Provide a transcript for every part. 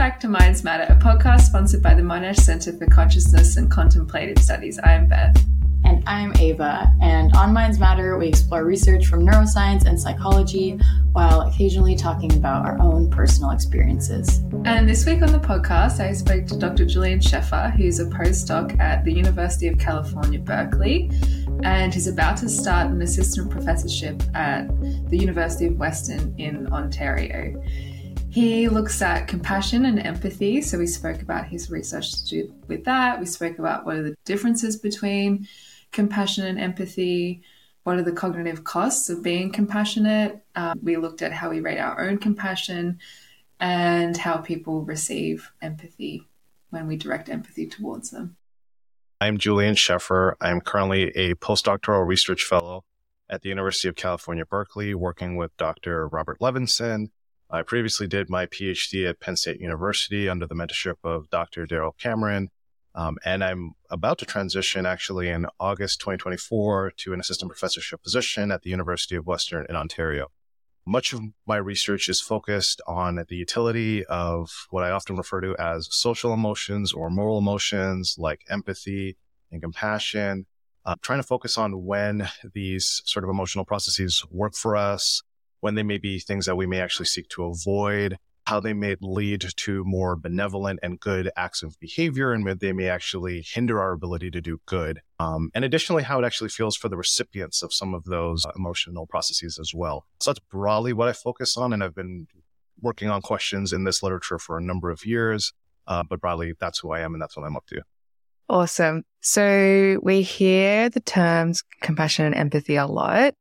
back to Minds Matter, a podcast sponsored by the Monash Centre for Consciousness and Contemplative Studies. I'm Beth. And I'm Ava. And on Minds Matter, we explore research from neuroscience and psychology while occasionally talking about our own personal experiences. And this week on the podcast, I spoke to Dr. Julian Scheffer, who's a postdoc at the University of California, Berkeley, and he's about to start an assistant professorship at the University of Western in Ontario. He looks at compassion and empathy. So we spoke about his research to do with that. We spoke about what are the differences between compassion and empathy. What are the cognitive costs of being compassionate? Um, we looked at how we rate our own compassion and how people receive empathy when we direct empathy towards them. I'm Julian Scheffer. I'm currently a postdoctoral research fellow at the University of California, Berkeley, working with Dr. Robert Levenson I previously did my PhD at Penn State University under the mentorship of Dr. Daryl Cameron. Um, and I'm about to transition actually in August 2024 to an assistant professorship position at the University of Western in Ontario. Much of my research is focused on the utility of what I often refer to as social emotions or moral emotions like empathy and compassion. Uh, trying to focus on when these sort of emotional processes work for us, when they may be things that we may actually seek to avoid, how they may lead to more benevolent and good acts of behavior, and they may actually hinder our ability to do good. Um, and additionally, how it actually feels for the recipients of some of those uh, emotional processes as well. So that's broadly what I focus on, and I've been working on questions in this literature for a number of years. Uh, but broadly, that's who I am, and that's what I'm up to. Awesome. So we hear the terms compassion and empathy a lot.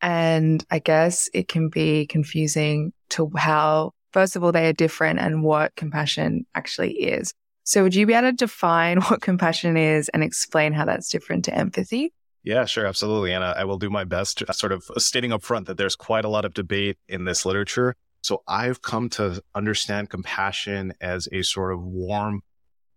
And I guess it can be confusing to how, first of all, they are different and what compassion actually is. So would you be able to define what compassion is and explain how that's different to empathy? Yeah, sure, absolutely. And I will do my best to uh, sort of uh, stating up front that there's quite a lot of debate in this literature. So I've come to understand compassion as a sort of warm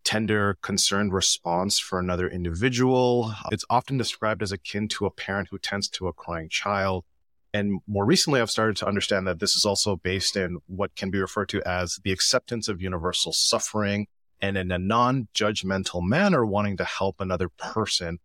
tender, concerned response for another individual. It's often described as akin to a parent who tends to a crying child. And more recently, I've started to understand that this is also based in what can be referred to as the acceptance of universal suffering and in a non judgmental manner, wanting to help another person,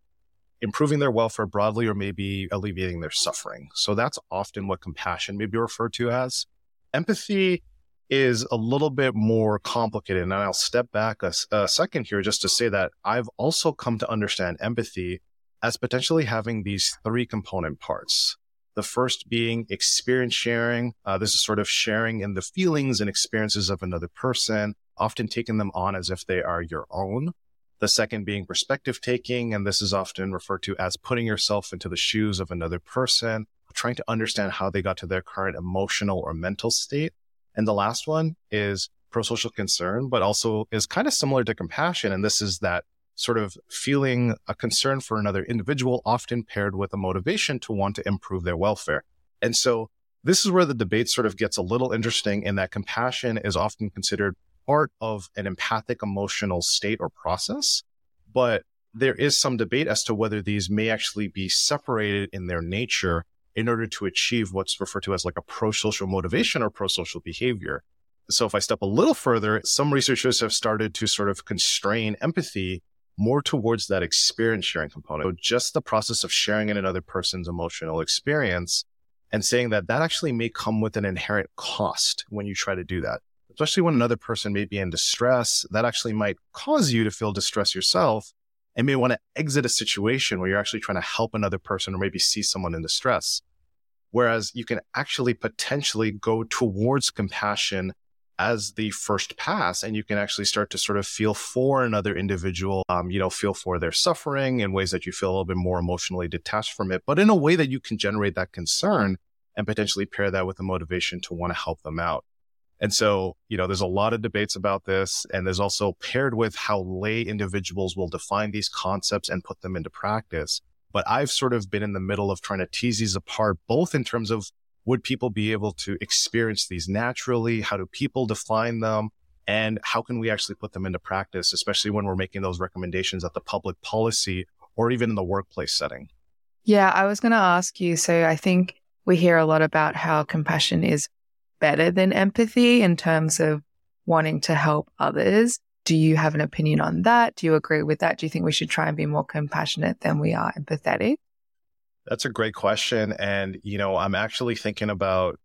improving their welfare broadly or maybe alleviating their suffering. So that's often what compassion may be referred to as. Empathy is a little bit more complicated. And I'll step back a, a, second here just to say that I've also come to understand empathy as potentially having these three component parts. The first being experience sharing. Uh, this is sort of sharing in the feelings and experiences of another person, often taking them on as if they are your own. The second being perspective taking. And this is often referred to as putting yourself into the shoes of another person, trying to understand how they got to their current emotional or mental state. And the last one is pro-social concern, but also is kind of similar to compassion. And this is that sort of feeling a concern for another individual, often paired with a motivation to want to improve their welfare. And so this is where the debate sort of gets a little interesting in that compassion is often considered part of an empathic emotional state or process. But there is some debate as to whether these may actually be separated in their nature in order to achieve what's referred to as like a pro-social motivation or pro-social behavior. So if I step a little further, some researchers have started to sort of constrain empathy more towards that experience sharing component. So just the process of sharing in another person's emotional experience and saying that that actually may come with an inherent cost when you try to do that. Especially when another person may be in distress, that actually might cause you to feel distress yourself and may want to exit a situation where you're actually trying to help another person or maybe see someone in distress. Whereas you can actually potentially go towards compassion as the first pass and you can actually start to sort of feel for another individual um, you know feel for their suffering in ways that you feel a little bit more emotionally detached from it but in a way that you can generate that concern and potentially pair that with a motivation to want to help them out and so, you know, there's a lot of debates about this. And there's also paired with how lay individuals will define these concepts and put them into practice. But I've sort of been in the middle of trying to tease these apart, both in terms of would people be able to experience these naturally? How do people define them? And how can we actually put them into practice, especially when we're making those recommendations at the public policy or even in the workplace setting? Yeah, I was going to ask you. So I think we hear a lot about how compassion is better than empathy in terms of wanting to help others. Do you have an opinion on that? Do you agree with that? Do you think we should try and be more compassionate than we are empathetic? That's a great question. And, you know, I'm actually thinking about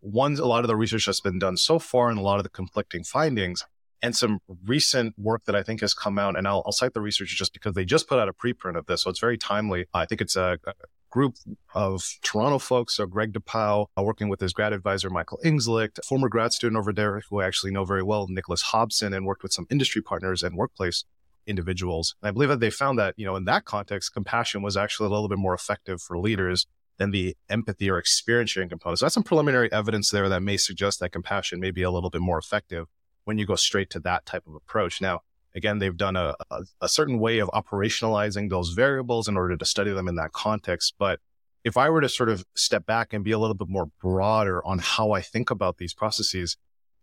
one, a lot of the research that's been done so far and a lot of the conflicting findings and some recent work that I think has come out. And I'll, I'll cite the research just because they just put out a preprint of this. So it's very timely. I think it's a, a group of Toronto folks. So Greg Depow, uh, working with his grad advisor, Michael Inzlicht, former grad student over there who I actually know very well, Nicholas Hobson, and worked with some industry partners and workplace individuals. And I believe that they found that, you know, in that context, compassion was actually a little bit more effective for leaders than the empathy or experience sharing component. So that's some preliminary evidence there that may suggest that compassion may be a little bit more effective when you go straight to that type of approach. Now, again, they've done a, a, a certain way of operationalizing those variables in order to study them in that context. But if I were to sort of step back and be a little bit more broader on how I think about these processes,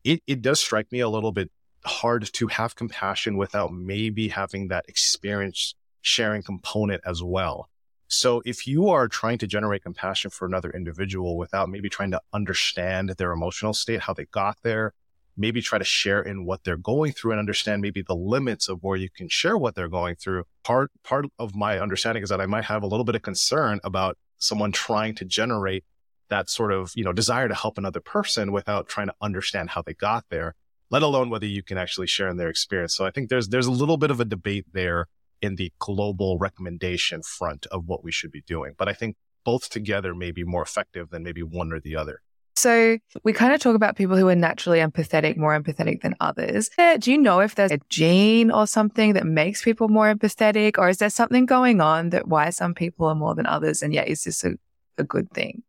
it, it does strike me a little bit hard to have compassion without maybe having that experience sharing component as well. So if you are trying to generate compassion for another individual without maybe trying to understand their emotional state, how they got there, maybe try to share in what they're going through and understand maybe the limits of where you can share what they're going through. Part part of my understanding is that I might have a little bit of concern about someone trying to generate that sort of, you know, desire to help another person without trying to understand how they got there let alone whether you can actually share in their experience. So I think there's there's a little bit of a debate there in the global recommendation front of what we should be doing. But I think both together may be more effective than maybe one or the other. So we kind of talk about people who are naturally empathetic, more empathetic than others. Eh, do you know if there's a gene or something that makes people more empathetic, or is there something going on that why some people are more than others? And yet, is this a, a good thing?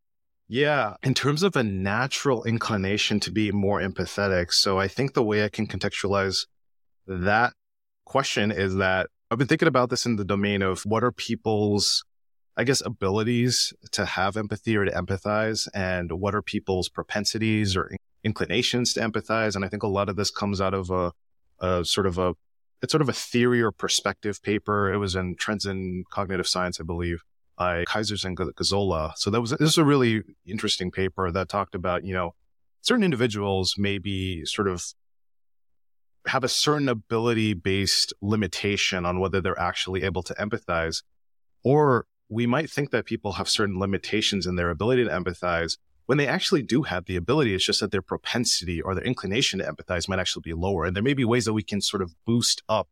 Yeah, in terms of a natural inclination to be more empathetic. So I think the way I can contextualize that question is that I've been thinking about this in the domain of what are people's, I guess, abilities to have empathy or to empathize, and what are people's propensities or inclinations to empathize. And I think a lot of this comes out of a, a sort of a, it's sort of a theory or perspective paper. It was in Trends in Cognitive Science, I believe by Keysers and Gazzola. So that was, this is a really interesting paper that talked about, you know, certain individuals maybe sort of have a certain ability based limitation on whether they're actually able to empathize. Or we might think that people have certain limitations in their ability to empathize when they actually do have the ability. It's just that their propensity or their inclination to empathize might actually be lower. And there may be ways that we can sort of boost up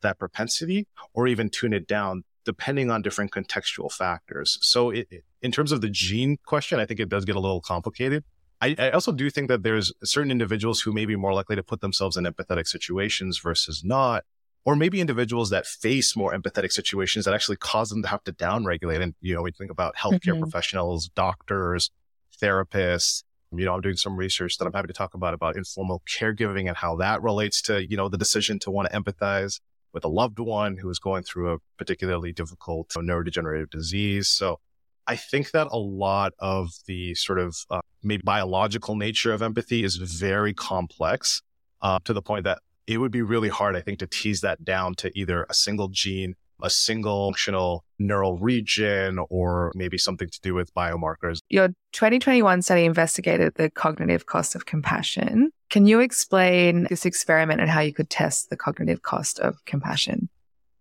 that propensity or even tune it down depending on different contextual factors. So it, in terms of the gene question, I think it does get a little complicated. I, I, also do think that there's certain individuals who may be more likely to put themselves in empathetic situations versus not, or maybe individuals that face more empathetic situations that actually cause them to have to downregulate. And, you know, we think about healthcare mm-hmm. professionals, doctors, therapists. You know, I'm doing some research that I'm happy to talk about, about informal caregiving and how that relates to, you know, the decision to want to empathize with a loved one who is going through a particularly difficult neurodegenerative disease. So I think that a lot of the sort of uh, maybe biological nature of empathy is very complex uh, to the point that it would be really hard, I think, to tease that down to either a single gene a single functional neural region or maybe something to do with biomarkers. Your 2021 study investigated the cognitive cost of compassion. Can you explain this experiment and how you could test the cognitive cost of compassion?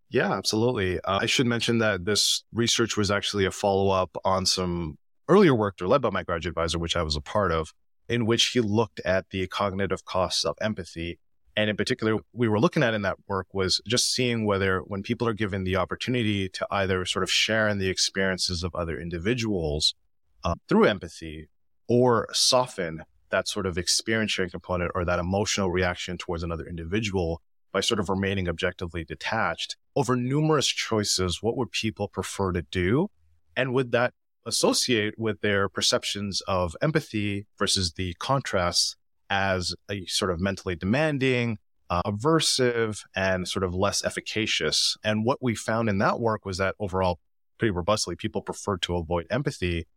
Yeah, absolutely. Uh, I should mention that this research was actually a follow up on some earlier work led by my graduate advisor, which I was a part of, in which he looked at the cognitive costs of empathy and in particular, we were looking at in that work was just seeing whether when people are given the opportunity to either sort of share in the experiences of other individuals uh, through empathy or soften that sort of experience sharing component or that emotional reaction towards another individual by sort of remaining objectively detached over numerous choices, what would people prefer to do? And would that associate with their perceptions of empathy versus the contrasts as a sort of mentally demanding, uh, aversive, and sort of less efficacious. And what we found in that work was that overall, pretty robustly, people preferred to avoid empathy.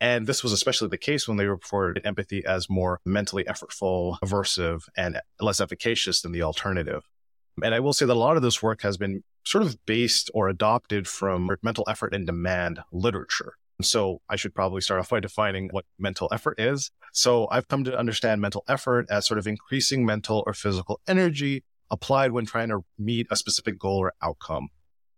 And this was especially the case when they reported empathy as more mentally effortful, aversive, and less efficacious than the alternative. And I will say that a lot of this work has been sort of based or adopted from mental effort and demand literature. So I should probably start off by defining what mental effort is. So I've come to understand mental effort as sort of increasing mental or physical energy applied when trying to meet a specific goal or outcome.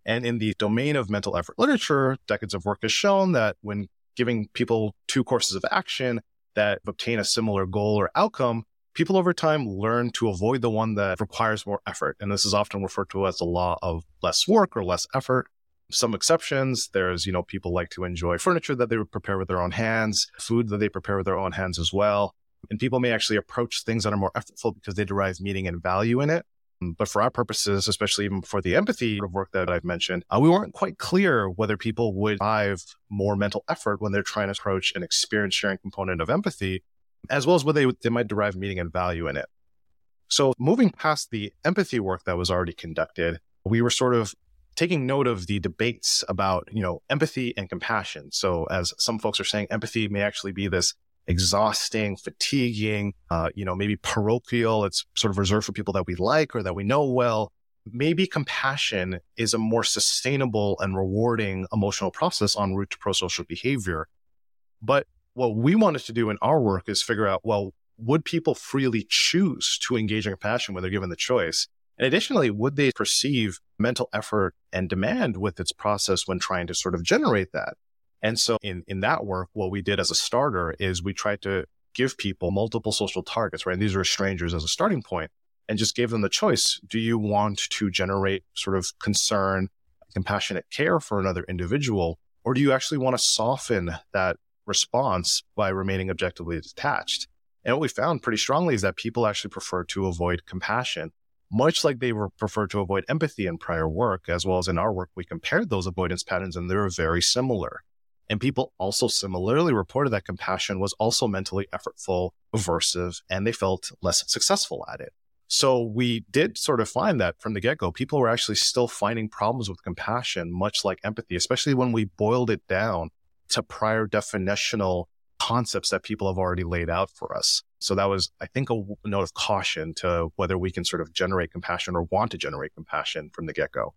And in the domain of mental effort literature, decades of work has shown that when giving people two courses of action that obtain a similar goal or outcome, people over time learn to avoid the one that requires more effort. And this is often referred to as the law of less work or less effort. Some exceptions, there's, you know, people like to enjoy furniture that they would prepare with their own hands, food that they prepare with their own hands as well. And people may actually approach things that are more effortful because they derive meaning and value in it. But for our purposes, especially even for the empathy work that I've mentioned, uh, we weren't quite clear whether people would derive more mental effort when they're trying to approach an experience sharing component of empathy, as well as whether they, they might derive meaning and value in it. So moving past the empathy work that was already conducted, we were sort of taking note of the debates about, you know, empathy and compassion. So as some folks are saying, empathy may actually be this exhausting, fatiguing, uh, you know, maybe parochial. It's sort of reserved for people that we like or that we know well. Maybe compassion is a more sustainable and rewarding emotional process en route to pro-social behavior. But what we wanted to do in our work is figure out, well, would people freely choose to engage in compassion when they're given the choice? And additionally, would they perceive mental effort and demand with its process when trying to sort of generate that? And so in, in that work, what we did as a starter is we tried to give people multiple social targets, right? And these are strangers as a starting point and just gave them the choice. Do you want to generate sort of concern, compassionate care for another individual? Or do you actually want to soften that response by remaining objectively detached? And what we found pretty strongly is that people actually prefer to avoid compassion, much like they were preferred to avoid empathy in prior work, as well as in our work, we compared those avoidance patterns and they were very similar. And people also similarly reported that compassion was also mentally effortful, aversive, and they felt less successful at it. So we did sort of find that from the get go, people were actually still finding problems with compassion, much like empathy, especially when we boiled it down to prior definitional concepts that people have already laid out for us. So that was, I think, a note of caution to whether we can sort of generate compassion or want to generate compassion from the get go.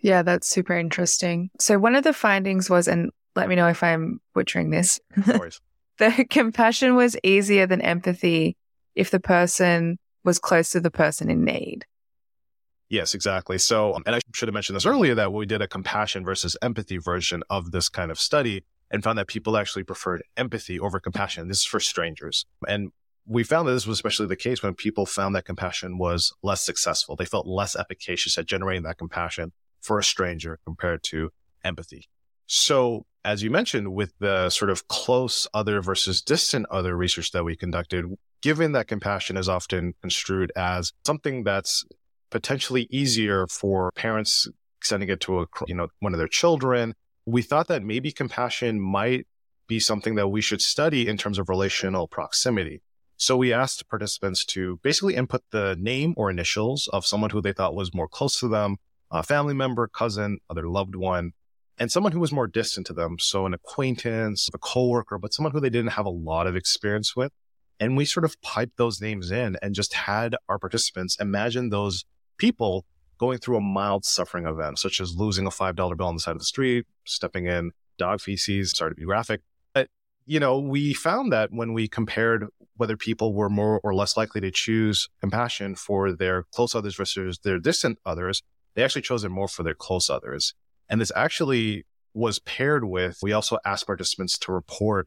Yeah, that's super interesting. So one of the findings was, and let me know if I'm butchering this. the compassion was easier than empathy if the person was close to the person in need. Yes, exactly. So, and I should have mentioned this earlier that we did a compassion versus empathy version of this kind of study and found that people actually preferred empathy over compassion. This is for strangers. And we found that this was especially the case when people found that compassion was less successful. They felt less efficacious at generating that compassion for a stranger compared to empathy. So as you mentioned, with the sort of close other versus distant other research that we conducted, given that compassion is often construed as something that's potentially easier for parents sending it to a, you know, one of their children, we thought that maybe compassion might be something that we should study in terms of relational proximity. So we asked participants to basically input the name or initials of someone who they thought was more close to them, a family member, cousin, other loved one, and someone who was more distant to them. So an acquaintance, a coworker, but someone who they didn't have a lot of experience with. And we sort of piped those names in and just had our participants imagine those people going through a mild suffering event, such as losing a $5 bill on the side of the street, stepping in dog feces, sorry to be graphic. But, you know, we found that when we compared whether people were more or less likely to choose compassion for their close others versus their distant others, they actually chose it more for their close others. And this actually was paired with, we also asked participants to report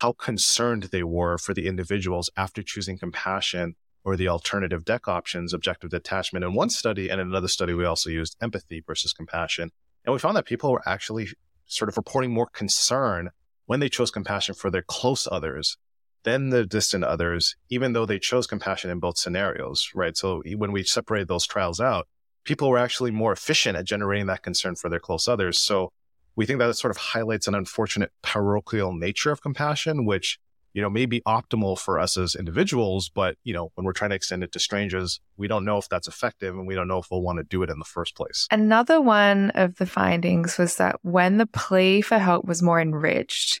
how concerned they were for the individuals after choosing compassion or the alternative deck options, objective detachment in one study. And in another study, we also used empathy versus compassion. And we found that people were actually sort of reporting more concern when they chose compassion for their close others than the distant others, even though they chose compassion in both scenarios, right? So when we separated those trials out, people were actually more efficient at generating that concern for their close others. So we think that it sort of highlights an unfortunate parochial nature of compassion, which, you know, may be optimal for us as individuals, but, you know, when we're trying to extend it to strangers, we don't know if that's effective and we don't know if we'll want to do it in the first place. Another one of the findings was that when the plea for help was more enriched,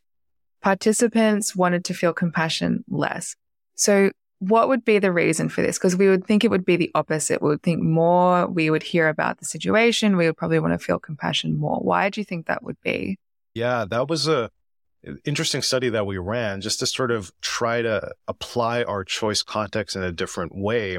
participants wanted to feel compassion less. So what would be the reason for this? Because we would think it would be the opposite. We would think more, we would hear about the situation. We would probably want to feel compassion more. Why do you think that would be? Yeah, that was a interesting study that we ran just to sort of try to apply our choice context in a different way.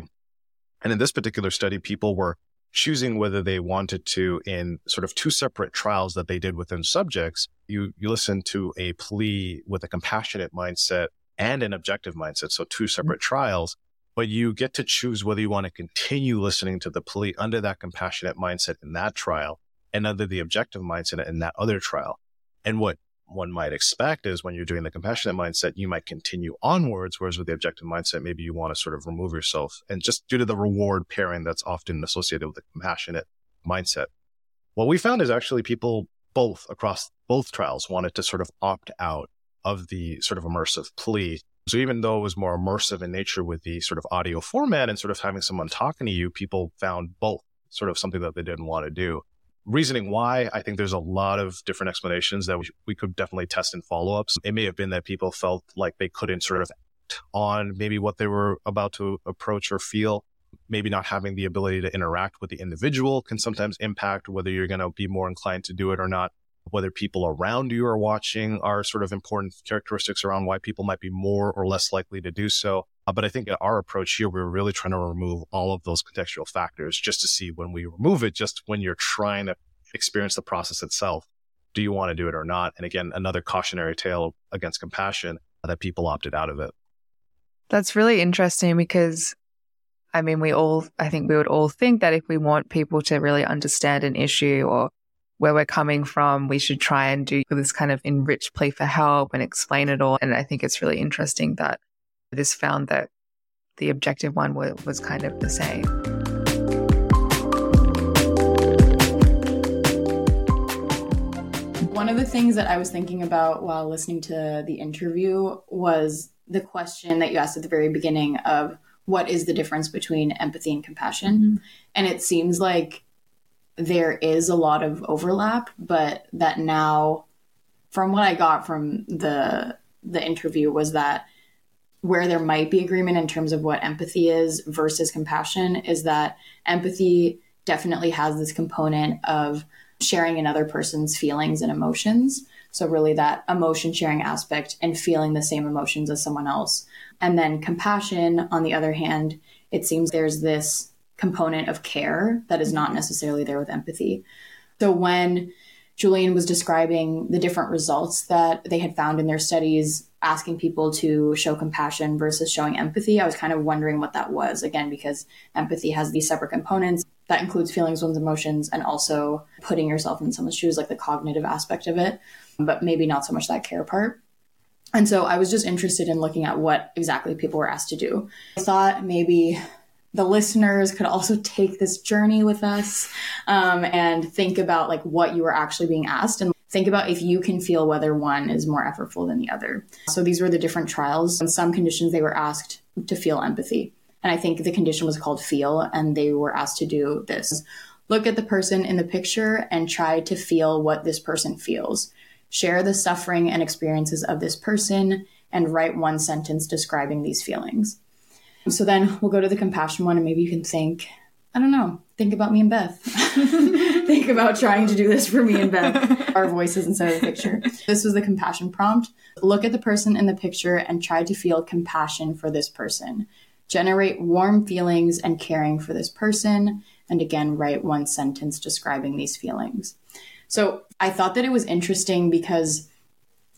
And in this particular study, people were choosing whether they wanted to in sort of two separate trials that they did within subjects. You, you listen to a plea with a compassionate mindset and an objective mindset. So two separate mm-hmm. trials, but you get to choose whether you want to continue listening to the plea under that compassionate mindset in that trial and under the objective mindset in that other trial. And what one might expect is when you're doing the compassionate mindset, you might continue onwards. Whereas with the objective mindset, maybe you want to sort of remove yourself. And just due to the reward pairing that's often associated with the compassionate mindset. What we found is actually people both across both trials wanted to sort of opt out of the sort of immersive plea. So even though it was more immersive in nature with the sort of audio format and sort of having someone talking to you, people found both sort of something that they didn't want to do reasoning why, I think there's a lot of different explanations that we, we could definitely test in follow ups. It may have been that people felt like they couldn't sort of act on maybe what they were about to approach or feel. Maybe not having the ability to interact with the individual can sometimes impact whether you're going to be more inclined to do it or not. Whether people around you are watching are sort of important characteristics around why people might be more or less likely to do so. Uh, but I think our approach here, we're really trying to remove all of those contextual factors just to see when we remove it, just when you're trying to experience the process itself, do you want to do it or not? And again, another cautionary tale against compassion that people opted out of it. That's really interesting because I mean, we all, I think we would all think that if we want people to really understand an issue or where we're coming from, we should try and do this kind of enriched plea for help and explain it all. And I think it's really interesting that this found that the objective one was, was kind of the same. One of the things that I was thinking about while listening to the interview was the question that you asked at the very beginning of what is the difference between empathy and compassion? Mm-hmm. And it seems like there is a lot of overlap, but that now from what I got from the the interview was that where there might be agreement in terms of what empathy is versus compassion is that empathy definitely has this component of sharing another person's feelings and emotions. So, really, that emotion sharing aspect and feeling the same emotions as someone else. And then compassion, on the other hand, it seems there's this component of care that is not necessarily there with empathy. So, when Julian was describing the different results that they had found in their studies asking people to show compassion versus showing empathy, I was kind of wondering what that was. Again, because empathy has these separate components that includes feelings, one's emotions, and also putting yourself in someone's shoes, like the cognitive aspect of it, but maybe not so much that care part. And so I was just interested in looking at what exactly people were asked to do. I thought maybe the listeners could also take this journey with us um, and think about like what you were actually being asked and think about if you can feel whether one is more effortful than the other. So these were the different trials. In some conditions, they were asked to feel empathy. And I think the condition was called feel, and they were asked to do this look at the person in the picture and try to feel what this person feels. Share the suffering and experiences of this person and write one sentence describing these feelings. So then we'll go to the compassion one, and maybe you can think, I don't know, think about me and Beth. think about trying to do this for me and Beth, our voices inside of the picture. This was the compassion prompt. Look at the person in the picture and try to feel compassion for this person. Generate warm feelings and caring for this person. And again, write one sentence describing these feelings. So I thought that it was interesting because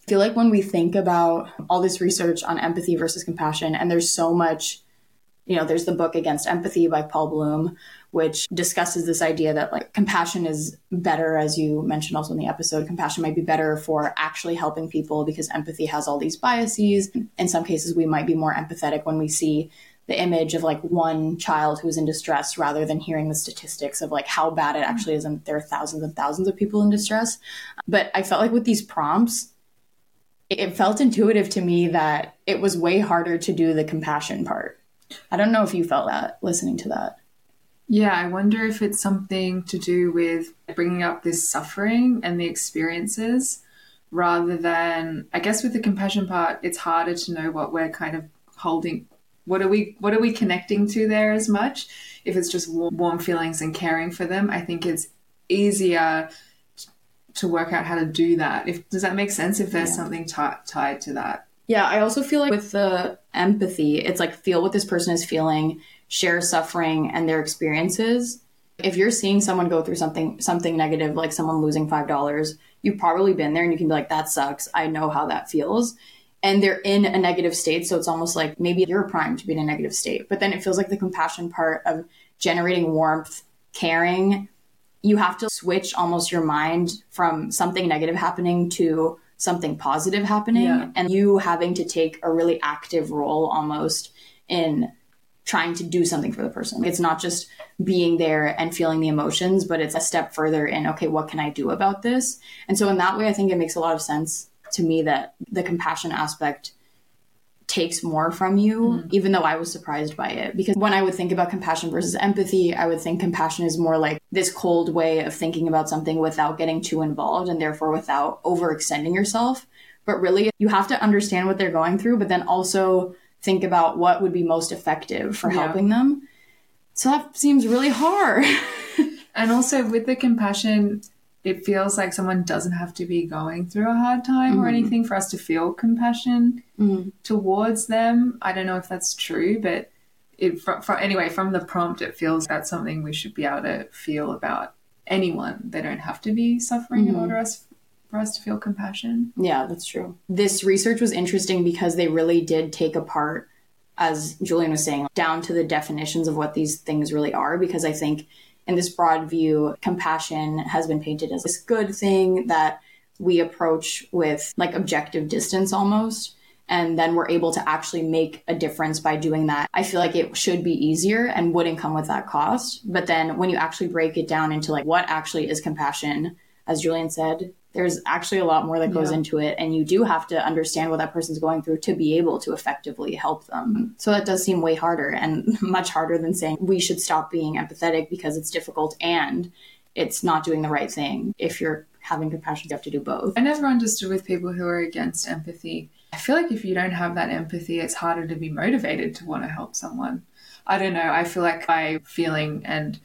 I feel like when we think about all this research on empathy versus compassion, and there's so much you know, there's the book Against Empathy by Paul Bloom, which discusses this idea that like compassion is better, as you mentioned also in the episode, compassion might be better for actually helping people because empathy has all these biases. In some cases, we might be more empathetic when we see the image of like one child who's in distress rather than hearing the statistics of like how bad it actually is and there are thousands and thousands of people in distress. But I felt like with these prompts, it felt intuitive to me that it was way harder to do the compassion part I don't know if you felt that listening to that. Yeah, I wonder if it's something to do with bringing up this suffering and the experiences rather than, I guess, with the compassion part, it's harder to know what we're kind of holding. What are we? What are we connecting to there as much? If it's just warm, warm feelings and caring for them, I think it's easier to work out how to do that. If does that make sense? If there's Yeah. something ti tied to that. Yeah, I also feel like with the empathy, it's like feel what this person is feeling, share suffering and their experiences. If you're seeing someone go through something something negative, like someone losing five dollars, you've probably been there and you can be like, that sucks. I know how that feels. And they're in a negative state. So it's almost like maybe you're primed to be in a negative state. But then it feels like the compassion part of generating warmth, caring, you have to switch almost your mind from something negative happening to something positive happening Yeah. and you having to take a really active role almost in trying to do something for the person. It's not just being there and feeling the emotions, but it's a step further in, okay, what can I do about this? And so, in that way, I think it makes a lot of sense to me that the compassion aspect takes more from you, mm-hmm. even though I was surprised by it. Because when I would think about compassion versus empathy, I would think compassion is more like this cold way of thinking about something without getting too involved and therefore without overextending yourself. But really, you have to understand what they're going through, but then also think about what would be most effective for Yeah. helping them. So that seems really hard. And also with the compassion, it feels like someone doesn't have to be going through a hard time or Mhm. anything for us to feel compassion Mhm. towards them. I don't know if that's true, but it from, from anyway from the prompt, it feels that's something we should be able to feel about anyone. They don't have to be suffering in Mhm. order us for us to feel compassion. Yeah, that's true. This research was interesting because they really did take apart, as Julian was saying, down to the definitions of what these things really are. Because I think in this broad view, compassion has been painted as this good thing that we approach with like objective distance almost. And then we're able to actually make a difference by doing that. I feel like it should be easier and wouldn't come with that cost. But then when you actually break it down into like what actually is compassion, as Julian said, there's actually a lot more that goes Yeah. into it. And you do have to understand what that person's going through to be able to effectively help them. So that does seem way harder and much harder than saying we should stop being empathetic because it's difficult and it's not doing the right thing. If you're having compassion, you have to do both. I never understood with people who are against empathy. I feel like if you don't have that empathy, it's harder to be motivated to want to help someone. I don't know. I feel like by feeling and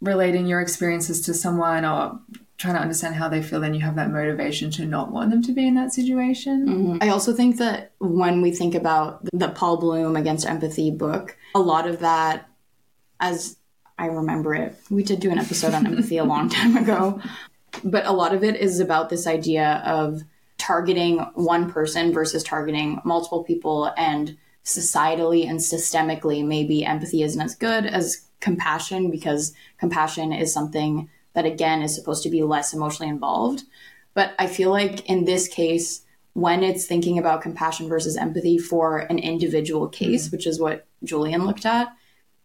relating your experiences to someone or trying to understand how they feel, then you have that motivation to not want them to be in that situation. Mhm. I also think that when we think about the Paul Bloom Against Empathy book, a lot of that, as I remember it, we did do an episode on empathy a long time ago, but a lot of it is about this idea of targeting one person versus targeting multiple people and societally and systemically maybe empathy isn't as good as compassion because compassion is something that again is supposed to be less emotionally involved. But i feel like in this case when it's thinking about compassion versus empathy for an individual case mm-hmm. which is what julian looked at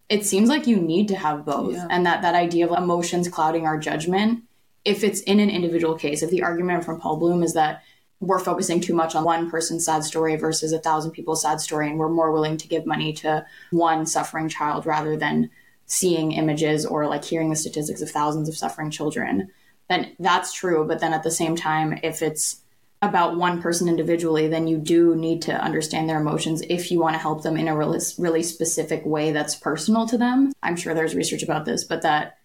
it seems like you need to have both. Yeah. and that that idea of emotions clouding our judgment if it's in an individual case if the argument from paul bloom is that we're focusing too much on one person's sad story versus a thousand people's sad story and we're more willing to give money to one suffering child rather than seeing images or like hearing the statistics of thousands of suffering children then that's true. But then at the same time if it's about one person individually then you do need to understand their emotions if you want to help them in a really, really specific way that's personal to them. I'm sure there's research about this but that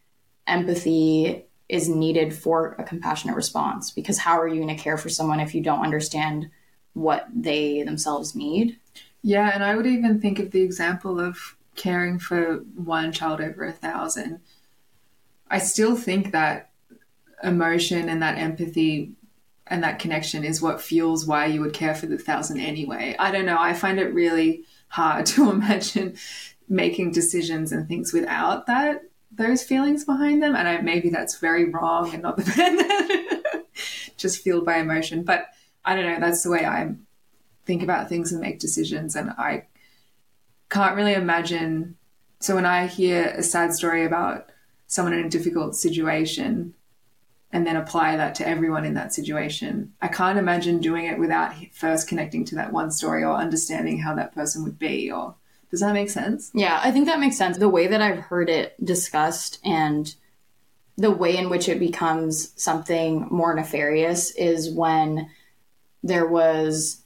empathy is needed for a compassionate response because how are you going to care for someone if you don't understand what they themselves need? Yeah, and I would even think of the example of caring for one child over a thousand. I still think that emotion and that empathy and that connection is what fuels why you would care for the thousand anyway. I don't know. I find it really hard to imagine making decisions and things without that those feelings behind them. And I, maybe that's very wrong and not the best. just fueled by emotion. But I don't know. That's the way I think about things and make decisions. And I can't really imagine. So when I hear a sad story about someone in a difficult situation and then apply that to everyone in that situation, I can't imagine doing it without first connecting to that one story or understanding how that person would be. Or does that make sense? Yeah, I think that makes sense. The way that I've heard it discussed and the way in which it becomes something more nefarious is when there was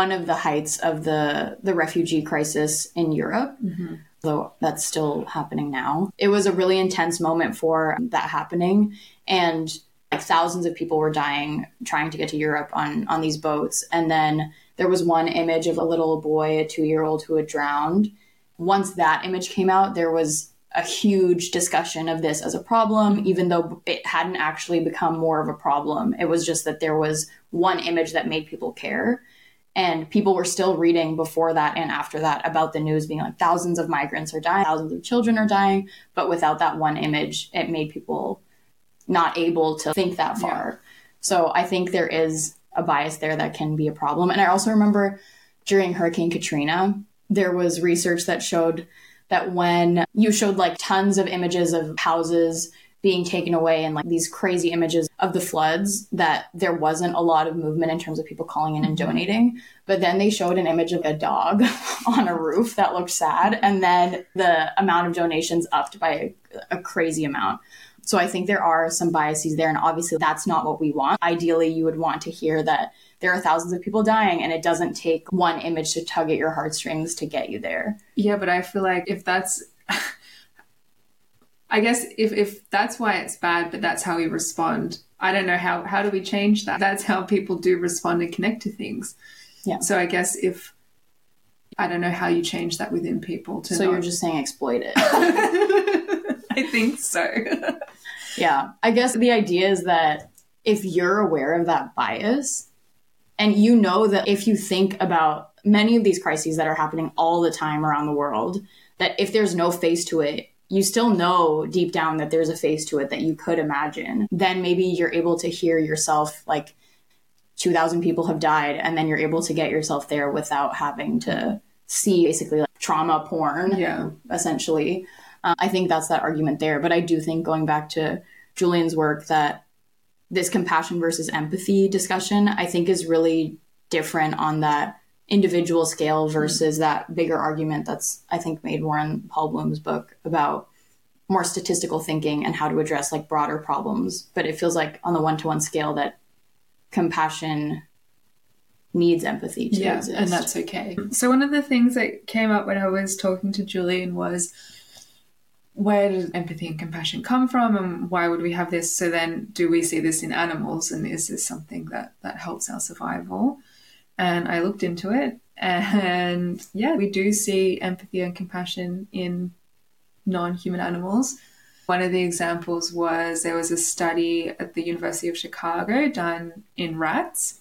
one of the heights of the the refugee crisis in Europe. Mm-hmm. Though that's still happening now. It was a really intense moment for that happening and Like thousands of people were dying trying to get to Europe on on these boats, and then there was one image of a little boy, a two year old, who had drowned. Once that image came out, there was a huge discussion of this as a problem, even though it hadn't actually become more of a problem. It was just that there was one image that made people care. And people were still reading before that and after that about the news being like thousands of migrants are dying, thousands of children are dying. But without that one image, it made people not able to think that far. Yeah. So I think there is a bias there that can be a problem. And I also remember during Hurricane Katrina, there was research that showed that when you showed like tons of images of houses being taken away and like these crazy images of the floods that there wasn't a lot of movement in terms of people calling in and mm-hmm. donating but then they showed an image of a dog on a roof that looked sad and then the amount of donations upped by a, a crazy amount so I think there are some biases there. And obviously, that's not what we want. Ideally, you would want to hear that there are thousands of people dying and it doesn't take one image to tug at your heartstrings to get you there. Yeah, but I feel like if that's. I guess if, if that's why it's bad, but that's how we respond, I don't know how how do we change that? That's how people do respond and connect to things. Yeah. So I guess if I don't know how you change that within people to So not... you're just saying exploit it. I think so. yeah. I guess the idea is that if you're aware of that bias and you know that if you think about many of these crises that are happening all the time around the world, that if there's no face to it, you still know deep down that there's a face to it that you could imagine, then maybe you're able to hear yourself like 2,000 people have died, and then you're able to get yourself there without having to see basically like trauma porn, yeah. essentially. Uh, I think that's that argument there. But I do think going back to Julian's work, that this compassion versus empathy discussion, I think is really different on that individual scale versus mm-hmm. that bigger argument that's, I think, made more in Paul Bloom's book about more statistical thinking and how to address like broader problems. But it feels like on the one to one scale that compassion needs empathy to yeah, exist. And that's okay. So one of the things that came up when I was talking to Julian was where does empathy and compassion come from and why would we have this so then do we see this in animals and is this something that that helps our survival and i looked into it and yeah we do see empathy and compassion in non-human animals one of the examples was there was a study at the university of chicago done in rats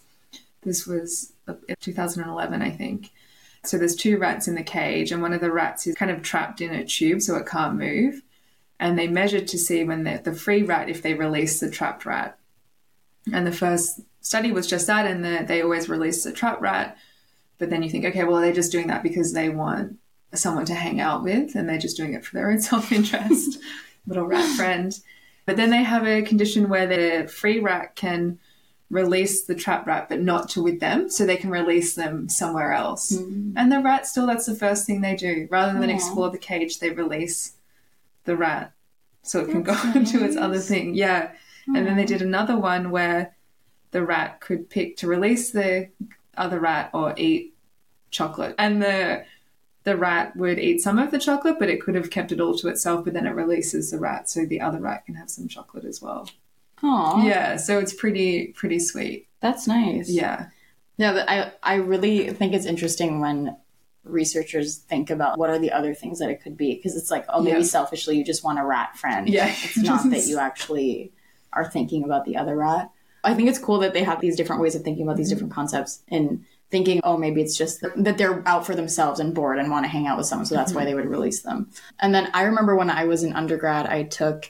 this was 2011 i think so there's two rats in the cage, and one of the rats is kind of trapped in a tube, so it can't move. And they measured to see when the, the free rat if they release the trapped rat. And the first study was just that, and the, they always release a trap rat. But then you think, okay, well, they're just doing that because they want someone to hang out with, and they're just doing it for their own self interest, little rat friend. But then they have a condition where the free rat can release the trap rat, but not to with them, so they can release them somewhere else. Mm. And the rat still, that's the first thing they do. Rather than Aww. explore the cage, they release the rat so it can go nice. into its other thing. Yeah. Aww. And then they did another one where the rat could pick to release the other rat or eat chocolate. And the the rat would eat some of the chocolate, but it could have kept it all to itself, but then it releases the rat so the other rat can have some chocolate as well. Aww. Yeah, so it's pretty pretty sweet. That's nice. Yeah. Yeah, but I I really think it's interesting when researchers think about what are the other things that it could be because it's like oh maybe yeah. selfishly you just want a rat friend. Yeah. It's not that you actually are thinking about the other rat. I think it's cool that they have these different ways of thinking about these mm-hmm. different concepts and thinking, oh, maybe it's just that they're out for themselves and bored and want to hang out with someone. So that's mm-hmm. why they would release them. And then I remember when I was in undergrad, I took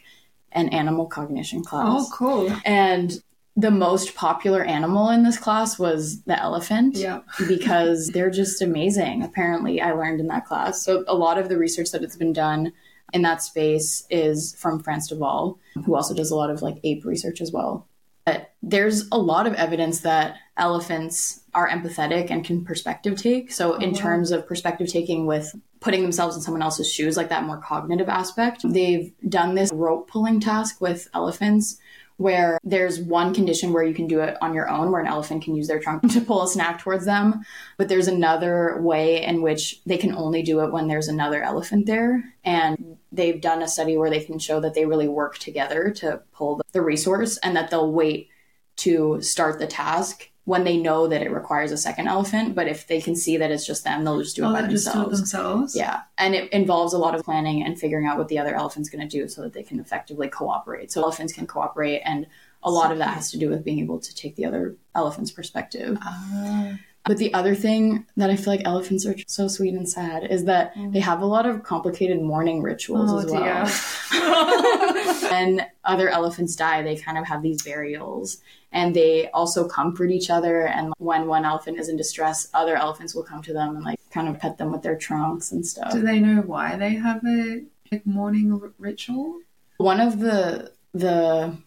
an animal cognition class. Oh, cool. And the most popular animal in this class was the elephant. Yeah. because they're just amazing, apparently, I learned in that class. So, a lot of the research that has been done in that space is from Frans de Waal, who also does a lot of like ape research as well. But there's a lot of evidence that elephants are empathetic and can perspective take. So, in wow. terms of perspective taking with putting themselves in someone else's shoes, like that more cognitive aspect, they've done this rope pulling task with elephants where there's one condition where you can do it on your own, where an elephant can use their trunk to pull a snack towards them. But there's another way in which they can only do it when there's another elephant there. And they've done a study where they can show that they really work together to pull the resource and that they'll wait to start the task when they know that it requires a second elephant. But if they can see that it's just them, they'll just do it Oh, by do it themselves. themselves. Yeah. And it involves a lot of planning and figuring out what the other elephant's going to do so that they can effectively cooperate. So elephants can cooperate. And a lot of that has to do with being able to take the other elephant's perspective. Ah. But the other thing that I feel like elephants are so sweet and sad is that mm. they have a lot of complicated mourning rituals Oh, as well. when other elephants die, they kind of have these burials and they also comfort each other. And when one elephant is in distress, other elephants will come to them and like kind of pet them with their trunks and stuff. Do they know why they have a like mourning r- ritual? One of the the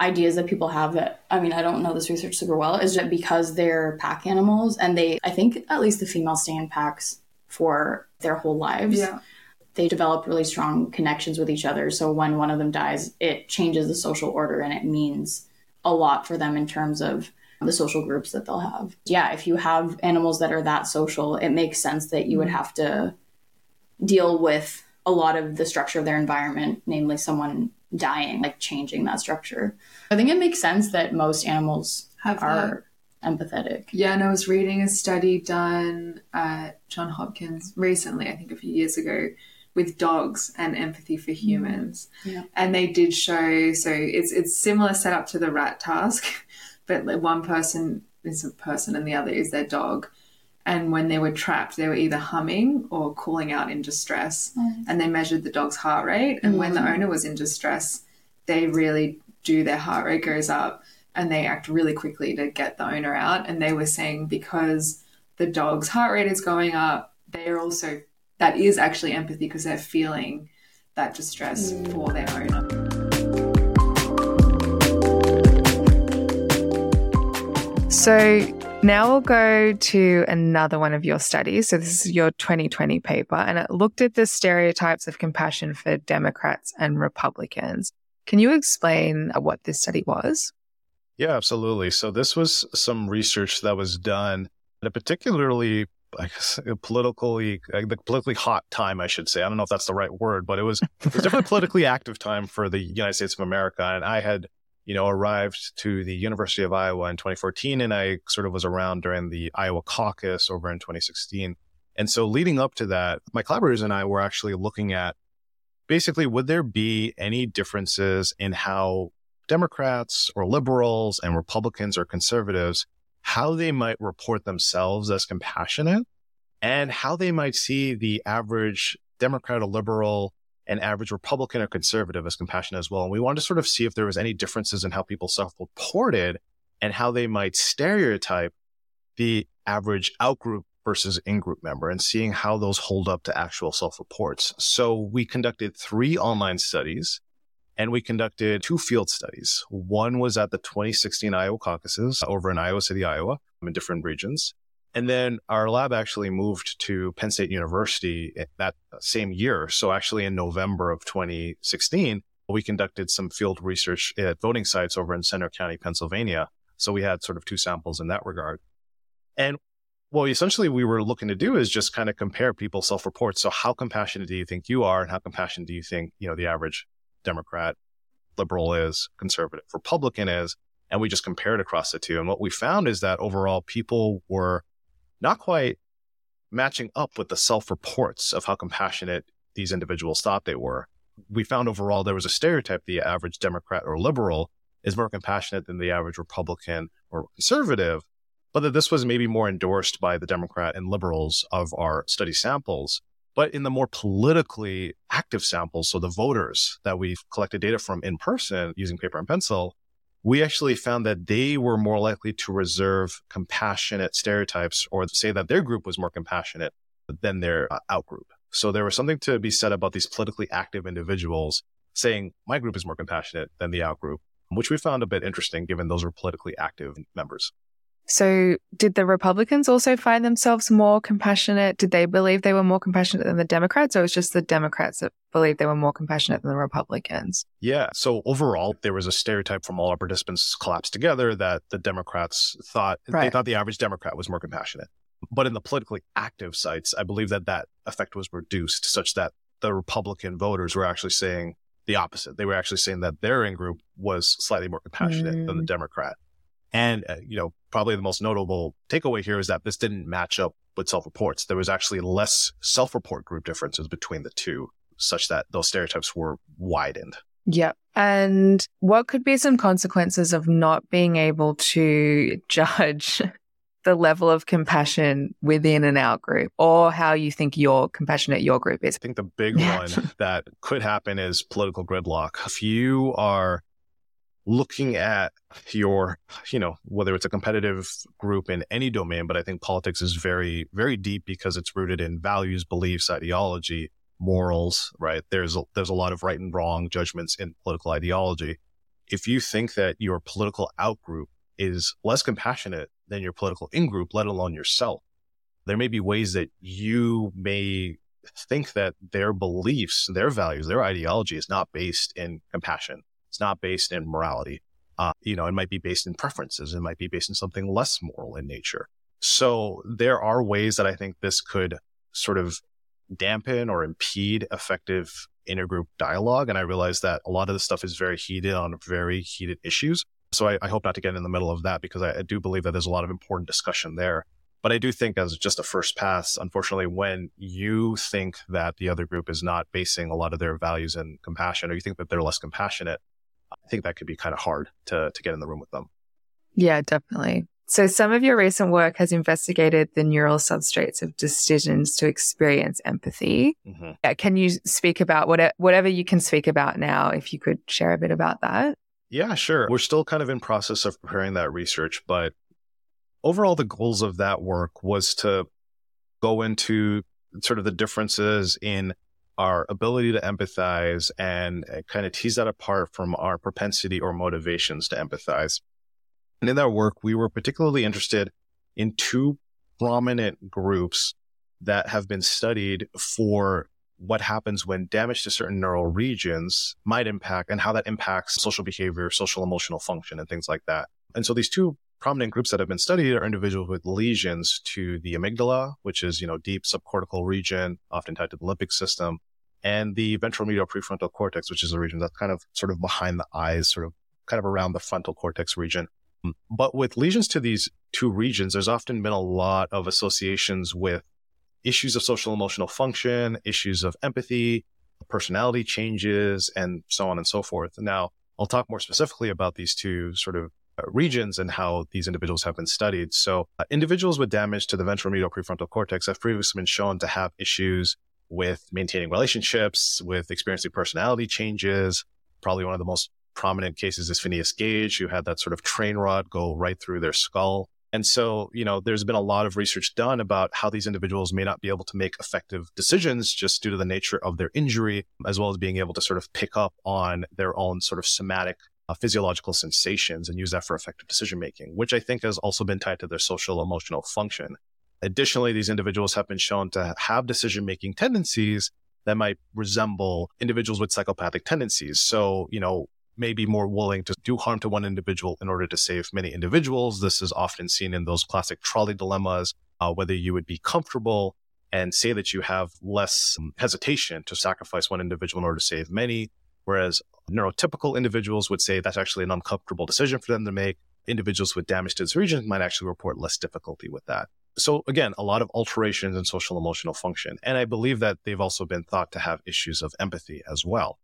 ideas that people have that I mean I don't know this research super well is that because they're pack animals and they I think at least the females stay in packs for their whole lives. Yeah. They develop really strong connections with each other. So when one of them dies, it changes the social order and it means a lot for them in terms of the social groups that they'll have. Yeah, if you have animals that are that social, it makes sense that you would mm-hmm. have to deal with a lot of the structure of their environment, namely someone dying, like changing that structure. I think it makes sense that most animals Have that. are empathetic. Yeah, and I was reading a study done at John Hopkins recently, I think a few years ago, with dogs and empathy for mm-hmm. humans. Yeah. And they did show so it's it's similar setup to the rat task, but like one person is a person and the other is their dog. And when they were trapped, they were either humming or calling out in distress. Mm. And they measured the dog's heart rate. And when the mm. owner was in distress, they really do their heart rate goes up and they act really quickly to get the owner out. And they were saying because the dog's heart rate is going up, they're also, that is actually empathy because they're feeling that distress mm. for their owner. So now we'll go to another one of your studies. So this is your 2020 paper, and it looked at the stereotypes of compassion for Democrats and Republicans. Can you explain what this study was? Yeah, absolutely. So this was some research that was done at a particularly, I guess, politically, uh, the politically hot time, I should say. I don't know if that's the right word, but it was, it was definitely a politically active time for the United States of America. And I had, you know, arrived to the University of Iowa in 2014, and I sort of was around during the Iowa caucus over in 2016. And so leading up to that, my collaborators and I were actually looking at basically, would there be any differences in how Democrats or liberals and Republicans or conservatives, how they might report themselves as compassionate and how they might see the average Democrat or liberal and average Republican or conservative as compassionate as well. And we wanted to sort of see if there was any differences in how people self-reported and how they might stereotype the average outgroup versus in-group member and seeing how those hold up to actual self-reports. So we conducted three online studies and we conducted two field studies. One was at the 2016 Iowa caucuses over in Iowa City, Iowa, in different regions. And then our lab actually moved to Penn State University that same year. So actually in November of 2016, we conducted some field research at voting sites over in Centre County, Pennsylvania. So we had sort of two samples in that regard. And what essentially we were looking to do is just kind of compare people's self-reports. So how compassionate do you think you are and how compassionate do you think, you know, the average Democrat, liberal is, conservative, Republican is, and we just compared across the two. And what we found is that overall people were not quite matching up with the self reports of how compassionate these individuals thought they were. We found overall there was a stereotype the average Democrat or liberal is more compassionate than the average Republican or conservative, but that this was maybe more endorsed by the Democrat and liberals of our study samples. But in the more politically active samples, so the voters that we've collected data from in person using paper and pencil, we actually found that they were more likely to reserve compassionate stereotypes or say that their group was more compassionate than their uh, outgroup. So there was something to be said about these politically active individuals saying, my group is more compassionate than the outgroup, which we found a bit interesting given those were politically active members. So, did the Republicans also find themselves more compassionate? Did they believe they were more compassionate than the Democrats, or it was just the Democrats that believed they were more compassionate than the Republicans? Yeah. So, overall, there was a stereotype from all our participants collapsed together that the Democrats thought right. they thought the average Democrat was more compassionate. But in the politically active sites, I believe that that effect was reduced such that the Republican voters were actually saying the opposite. They were actually saying that their in group was slightly more compassionate mm. than the mm. Democrat. And, uh, you know, probably the most notable takeaway here is that this didn't match up with self reports. There was actually less self report group differences between the two, such that those stereotypes were widened. Yep. And what could be some consequences of not being able to judge the level of compassion within an out group or how you think your compassionate your group is? I think the big one that could happen is political gridlock. If you are looking at your, you know, whether it's a competitive group in any domain, but I think politics is very, very deep because it's rooted in values, beliefs, ideology, morals, right? There's a, there's a lot of right and wrong judgments in political ideology. If you think that your political outgroup is less compassionate than your political in group, let alone yourself, there may be ways that you may think that their beliefs, their values, their ideology is not based in compassion it's not based in morality. Uh, you know, it might be based in preferences. It might be based in something less moral in nature. So there are ways that I think this could sort of dampen or impede effective intergroup dialogue. And I realize that a lot of this stuff is very heated on very heated issues. So I, I hope not to get in the middle of that because I, I do believe that there's a lot of important discussion there. But I do think as just a first pass, unfortunately, when you think that the other group is not basing a lot of their values in compassion, or you think that they're less compassionate, I think that could be kind of hard to, to get in the room with them. Yeah, definitely. So some of your recent work has investigated the neural substrates of decisions to experience empathy. Mm-hmm. Yeah, can you speak about what, whatever you can speak about now, if you could share a bit about that? Yeah, sure. We're still kind of in process of preparing that research, but overall the goals of that work was to go into sort of the differences in our ability to empathize and uh, kind of tease that apart from our propensity or motivations to empathize. And in that work, we were particularly interested in two prominent groups that have been studied for what happens when damage to certain neural regions might impact and how that impacts social behavior, social emotional function, and things like that. And so these two prominent groups that have been studied are individuals with lesions to the amygdala, which is, you know, deep subcortical region, often tied to the limbic system, and the ventral medial prefrontal cortex, which is a region that's kind of sort of behind the eyes, sort of kind of around the frontal cortex region. But with lesions to these two regions, there's often been a lot of associations with issues of social emotional function, issues of empathy, personality changes, and so on and so forth. Now, I'll talk more specifically about these two sort of regions and how these individuals have been studied. So, uh, individuals with damage to the ventral medial prefrontal cortex have previously been shown to have issues with maintaining relationships, with experiencing personality changes. Probably one of the most prominent cases is Phineas Gage, who had that sort of train rod go right through their skull. And so, you know, there's been a lot of research done about how these individuals may not be able to make effective decisions just due to the nature of their injury, as well as being able to sort of pick up on their own sort of somatic uh, physiological sensations and use that for effective decision making, which I think has also been tied to their social emotional function. Additionally, these individuals have been shown to have decision making tendencies that might resemble individuals with psychopathic tendencies. So, you know, maybe more willing to do harm to one individual in order to save many individuals. This is often seen in those classic trolley dilemmas, uh, whether you would be comfortable and say that you have less hesitation to sacrifice one individual in order to save many. Whereas neurotypical individuals would say that's actually an uncomfortable decision for them to make. Individuals with damage to this region might actually report less difficulty with that. So again, a lot of alterations in social emotional function. And I believe that they've also been thought to have issues of empathy as well.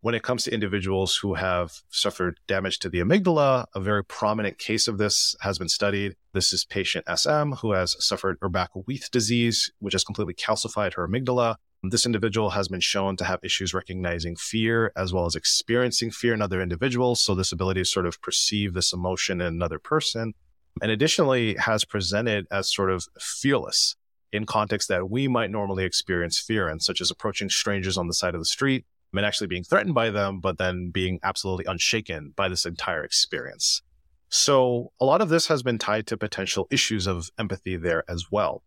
When it comes to individuals who have suffered damage to the amygdala, a very prominent case of this has been studied. This is patient SM who has suffered Urbach-Wiethe disease, which has completely calcified her amygdala. This individual has been shown to have issues recognizing fear as well as experiencing fear in other individuals. So this ability to sort of perceive this emotion in another person and additionally has presented as sort of fearless in contexts that we might normally experience fear in, such as approaching strangers on the side of the street and actually being threatened by them, but then being absolutely unshaken by this entire experience. So a lot of this has been tied to potential issues of empathy there as well.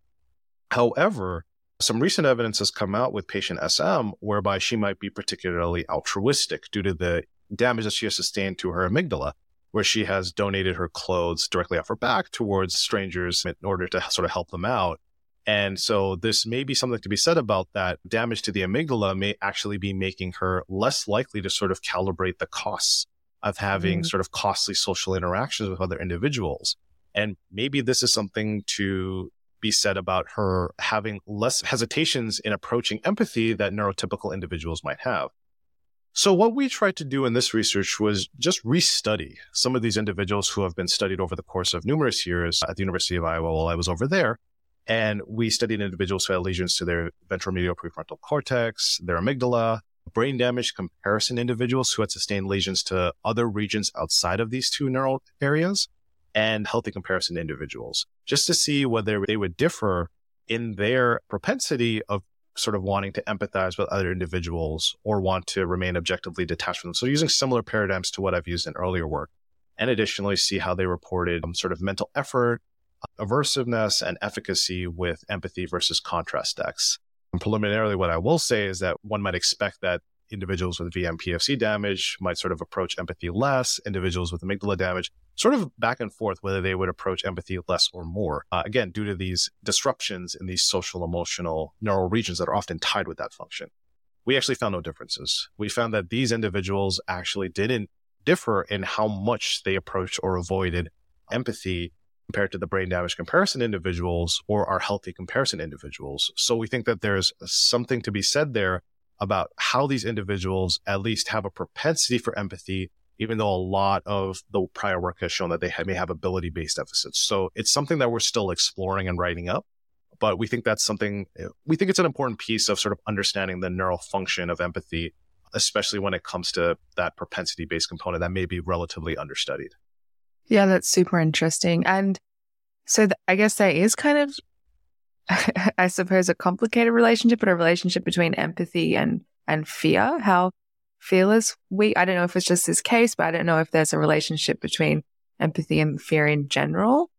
However, some recent evidence has come out with patient SM whereby she might be particularly altruistic due to the damage that she has sustained to her amygdala, where she has donated her clothes directly off her back towards strangers in order to sort of help them out. And so this may be something to be said about that damage to the amygdala may actually be making her less likely to sort of calibrate the costs of having mm. sort of costly social interactions with other individuals. And maybe this is something to be said about her having less hesitations in approaching empathy that neurotypical individuals might have. So what we tried to do in this research was just restudy some of these individuals who have been studied over the course of numerous years at the University of Iowa while I was over there. And we studied individuals who had lesions to their ventromedial prefrontal cortex, their amygdala, brain damage comparison individuals who had sustained lesions to other regions outside of these two neural areas, and healthy comparison individuals, just to see whether they would differ in their propensity of sort of wanting to empathize with other individuals or want to remain objectively detached from them. So using similar paradigms to what I've used in earlier work. And additionally, see how they reported um, sort of mental effort, aversiveness, and efficacy with empathy versus contrast decks. And preliminarily, what I will say is that one might expect that individuals with VMPFC damage might sort of approach empathy less, individuals with amygdala damage, sort of back and forth whether they would approach empathy less or more. Uh, again, due to these disruptions in these social emotional neural regions that are often tied with that function. We actually found no differences. We found that these individuals actually didn't differ in how much they approached or avoided empathy compared to the brain damage comparison individuals or our healthy comparison individuals. So we think that there's something to be said there about how these individuals at least have a propensity for empathy, even though a lot of the prior work has shown that they may have ability based deficits. So it's something that we're still exploring and writing up. But we think that's something, eh, we think it's an important piece of sort of understanding the neural function of empathy, especially when it comes to that propensity based component that may be relatively understudied. Yeah, that's super interesting. And so th- I guess there is kind of I suppose, a complicated relationship, but a relationship between empathy and, and fear. How fearless we, I don't know if it's just this case, but I don't know if there's a relationship between empathy and fear in general.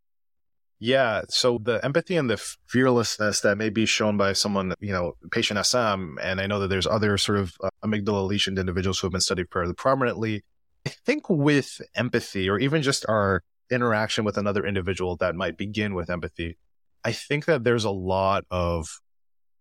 Yeah. So the empathy and the fearlessness that may be shown by someone, you know, patient SM, and I know that there's other sort of uh, amygdala lesioned individuals who have been studied fairly prominently. I think with empathy or even just our interaction with another individual that might begin with empathy, I think that there's a lot of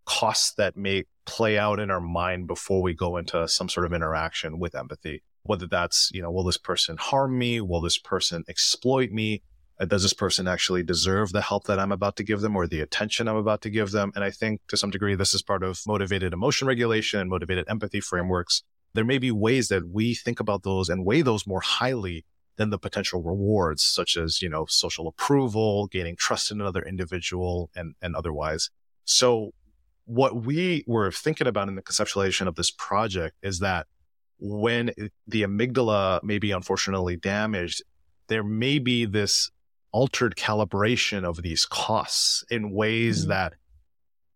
costs that may play out in our mind before we go into some sort of interaction with empathy. Whether that's, you know, will this person harm me? Will this person exploit me? Uh, does this person actually deserve the help that I'm about to give them or the attention I'm about to give them? And I think to some degree, this is part of motivated emotion regulation and motivated empathy frameworks. There may be ways that we think about those and weigh those more highly than the potential rewards, such as, you know, social approval, gaining trust in another individual and, and otherwise. So what we were thinking about in the conceptualization of this project is that when the amygdala may be unfortunately damaged, there may be this altered calibration of these costs in ways mm-hmm. that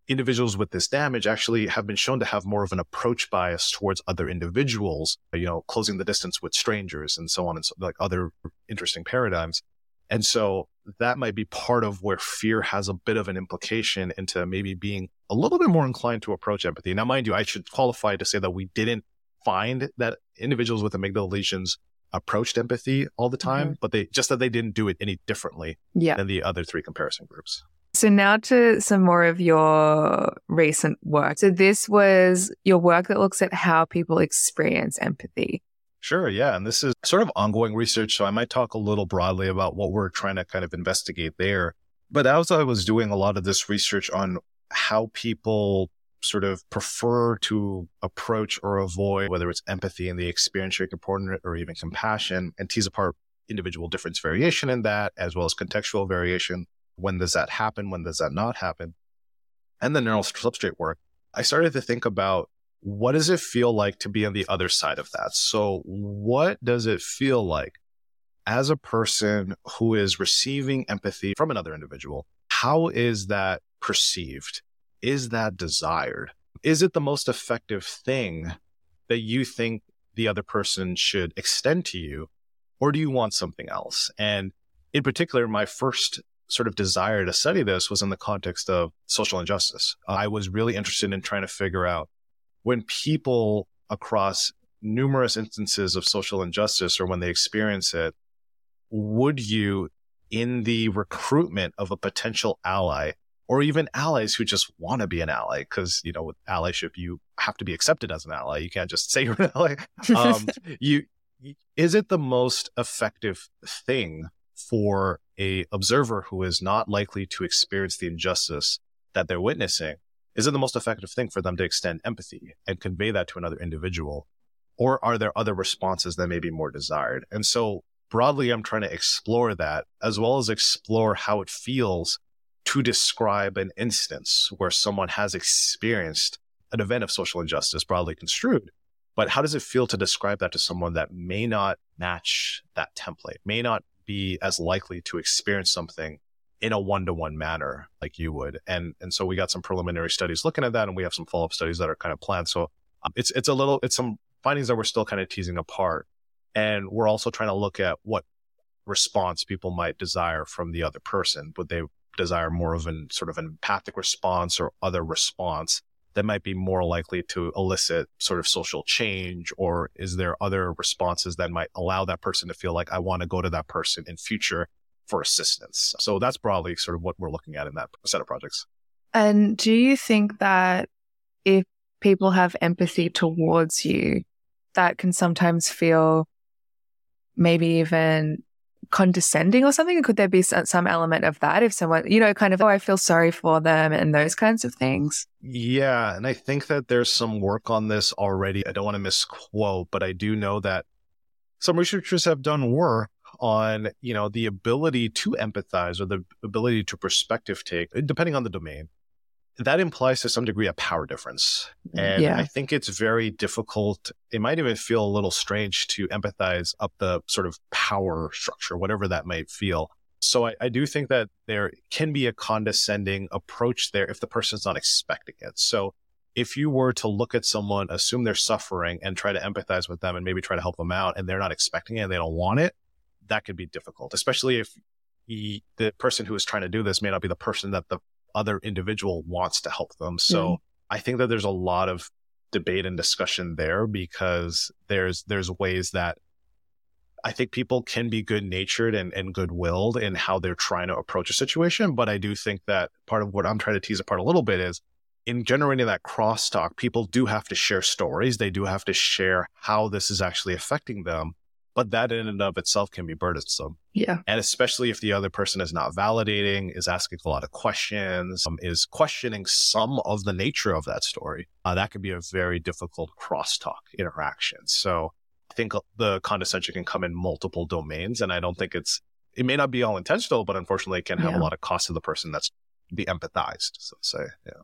individuals with this damage actually have been shown to have more of an approach bias towards other individuals, you know, closing the distance with strangers and so on and so like other interesting paradigms. And so that might be part of where fear has a bit of an implication into maybe being a little bit more inclined to approach empathy. Now, mind you, I should qualify to say that we didn't find that individuals with amygdala lesions approached empathy all the time, mm-hmm. but they just that they didn't do it any differently yeah. than the other three comparison groups. So now to some more of your recent work. So this was your work that looks at how people experience empathy. Sure, yeah. And this is sort of ongoing research. So I might talk a little broadly about what we're trying to kind of investigate there. But as I was doing a lot of this research on how people sort of prefer to approach or avoid, whether it's empathy and the experience component or even compassion, and tease apart individual difference variation in that, as well as contextual variation. When does that happen? When does that not happen? And the neural substrate work, I started to think about what does it feel like to be on the other side of that? So, what does it feel like as a person who is receiving empathy from another individual? How is that perceived? Is that desired? Is it the most effective thing that you think the other person should extend to you? Or do you want something else? And in particular, my first sort of desire to study this was in the context of social injustice. I was really interested in trying to figure out when people across numerous instances of social injustice or when they experience it, would you, in the recruitment of a potential ally, or even allies who just want to be an ally, because you know with allyship you have to be accepted as an ally. You can't just say you're an ally. Um, you is it the most effective thing for a observer who is not likely to experience the injustice that they're witnessing? Is it the most effective thing for them to extend empathy and convey that to another individual? Or are there other responses that may be more desired? And so broadly, I'm trying to explore that as well as explore how it feels to describe an instance where someone has experienced an event of social injustice broadly construed. But how does it feel to describe that to someone that may not match that template, may not be as likely to experience something in a one-to-one manner like you would? And and so we got some preliminary studies looking at that, and we have some follow-up studies that are kind of planned. So um, it's it's a little it's some findings that we're still kind of teasing apart, and we're also trying to look at what response people might desire from the other person. Would they desire more of an sort of an empathic response or other response that might be more likely to elicit sort of social change? Or is there other responses that might allow that person to feel like I want to go to that person in future for assistance? So that's broadly sort of what we're looking at in that set of projects. And do you think that if people have empathy towards you, that can sometimes feel maybe even condescending or something? Could there be some element of that if someone, you know, kind of, oh, I feel sorry for them and those kinds of things? Yeah. And I think that there's some work on this already. I don't want to misquote, but I do know that some researchers have done work on, you know, the ability to empathize or the ability to perspective take, depending on the domain, that implies to some degree a power difference. Mm, and yeah. I think it's very difficult. It might even feel a little strange to empathize up the sort of power structure, whatever that might feel. So I, I do think that there can be a condescending approach there if the person's not expecting it. So if you were to look at someone, assume they're suffering and try to empathize with them and maybe try to help them out and they're not expecting it and they don't want it, that could be difficult, especially if he, the person who is trying to do this may not be the person that the other individual wants to help them. So mm-hmm. I think that there's a lot of debate and discussion there because there's there's ways that I think people can be good natured and, and good willed in how they're trying to approach a situation. But I do think that part of what I'm trying to tease apart a little bit is in generating that crosstalk, people do have to share stories. They do have to share how this is actually affecting them but that in and of itself can be burdensome. Yeah. And especially if the other person is not validating, is asking a lot of questions, um, is questioning some of the nature of that story, uh, that can be a very difficult crosstalk interaction. So I think the condescension can come in multiple domains. And I don't think it's, it may not be all intentional, but unfortunately it can have yeah. a lot of cost to the person that's be empathized, so to say. Yeah.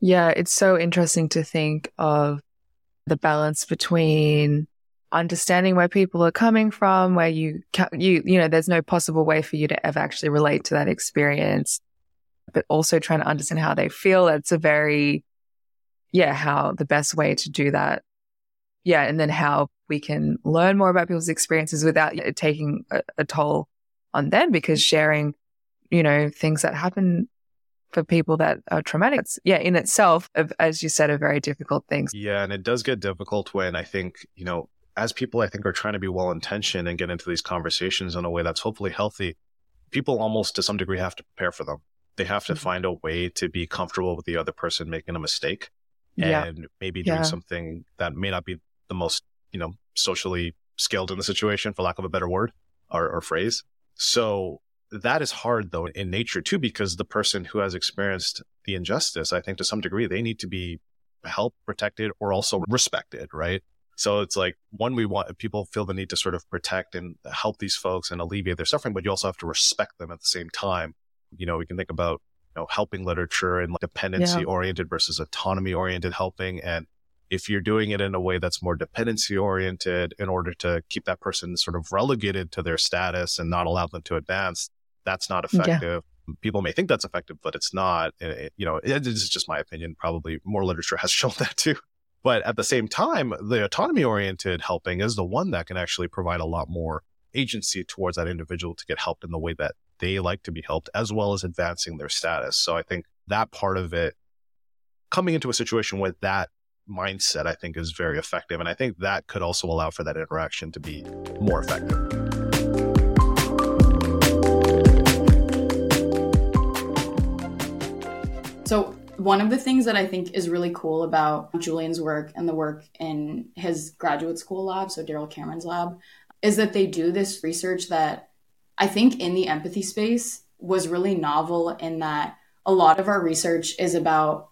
Yeah. It's so interesting to think of the balance between understanding where people are coming from, where you, you, you know, there's no possible way for you to ever actually relate to that experience, but also trying to understand how they feel. It's a very, yeah, how the best way to do that. Yeah. And then how we can learn more about people's experiences without it taking a, a toll on them because sharing, you know, things that happen for people that are traumatic. It's, yeah, in itself, as you said, a very difficult thing. Yeah, and it does get difficult when I think, you know, as people I think are trying to be well intentioned and get into these conversations in a way that's hopefully healthy, people almost to some degree have to prepare for them. They have to mm-hmm. find a way to be comfortable with the other person making a mistake yeah. and maybe doing yeah. something that may not be the most, you know, socially skilled in the situation, for lack of a better word or, or phrase. So that is hard though in nature too, because the person who has experienced the injustice, I think to some degree, they need to be helped, protected, or also respected, right? So it's like one, we want people feel the need to sort of protect and help these folks and alleviate their suffering, but you also have to respect them at the same time. You know, we can think about you know helping literature and like dependency yeah. oriented versus autonomy oriented helping, and if you're doing it in a way that's more dependency oriented in order to keep that person sort of relegated to their status and not allow them to advance, that's not effective. Yeah. People may think that's effective, but it's not. It, you know, it, it's just my opinion. Probably more literature has shown that too. But at the same time, the autonomy oriented helping is the one that can actually provide a lot more agency towards that individual to get helped in the way that they like to be helped, as well as advancing their status. So I think that part of it, coming into a situation with that mindset, I think is very effective. And I think that could also allow for that interaction to be more effective. So, one of the things that I think is really cool about Julian's work and the work in his graduate school lab, so Daryl Cameron's lab, is that they do this research that I think in the empathy space was really novel in that a lot of our research is about,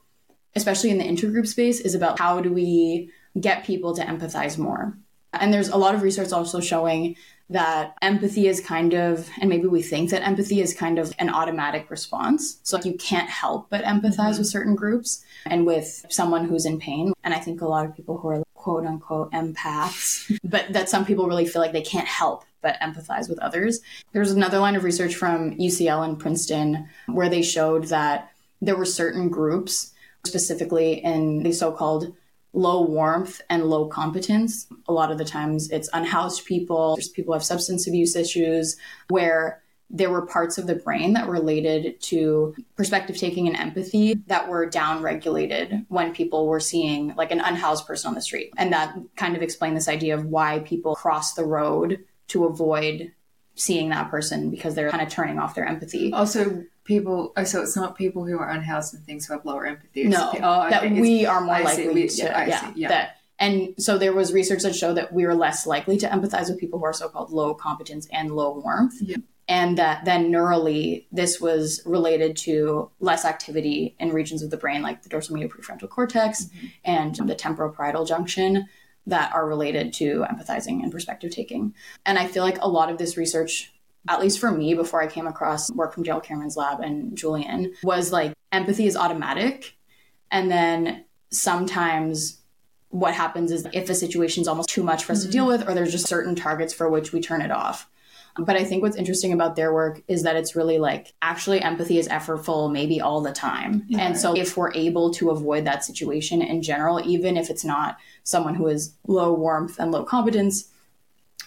especially in the intergroup space, is about how do we get people to empathize more. And there's a lot of research also showing that empathy is kind of, and maybe we think that empathy is kind of an automatic response. So you can't help but empathize mm-hmm. with certain groups and with someone who's in pain. And I think a lot of people who are quote unquote empaths, but that some people really feel like they can't help but empathize with others. There's another line of research from UCL and Princeton where they showed that there were certain groups, specifically in the so called low warmth and low competence. A lot of the times it's unhoused people, there's people who have substance abuse issues, where there were parts of the brain that related to perspective taking and empathy that were down regulated when people were seeing like an unhoused person on the street. And that kind of explained this idea of why people cross the road to avoid seeing that person because they're kind of turning off their empathy. Also, people, oh, so it's not people who are unhoused and things who have lower empathy. no, oh, okay. that we are more I likely see. to, yeah, yeah, yeah. That, and so there was research that showed that we are less likely to empathize with people who are so-called low competence and low warmth. Yeah. And that then neurally, this was related to less activity in regions of the brain like the dorsal medial prefrontal cortex mm-hmm. and the temporoparietal junction that are related to empathizing and perspective taking. And I feel like a lot of this research, at least for me, before I came across work from Daryl Cameron's lab and Julian, was like empathy is automatic. And then sometimes what happens is if a situation is almost too much for us mm-hmm. to deal with, or there's just certain targets for which we turn it off. But I think what's interesting about their work is that it's really like actually empathy is effortful maybe all the time. Yeah. And so if we're able to avoid that situation in general, even if it's not someone who is low warmth and low competence,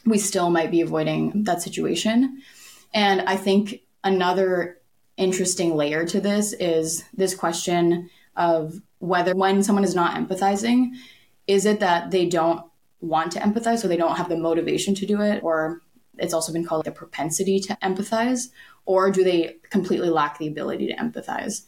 we still might be avoiding that situation. And I think another interesting layer to this is this question of whether when someone is not empathizing, is it that they don't want to empathize or they don't have the motivation to do it or it's also been called the propensity to empathize, or do they completely lack the ability to empathize?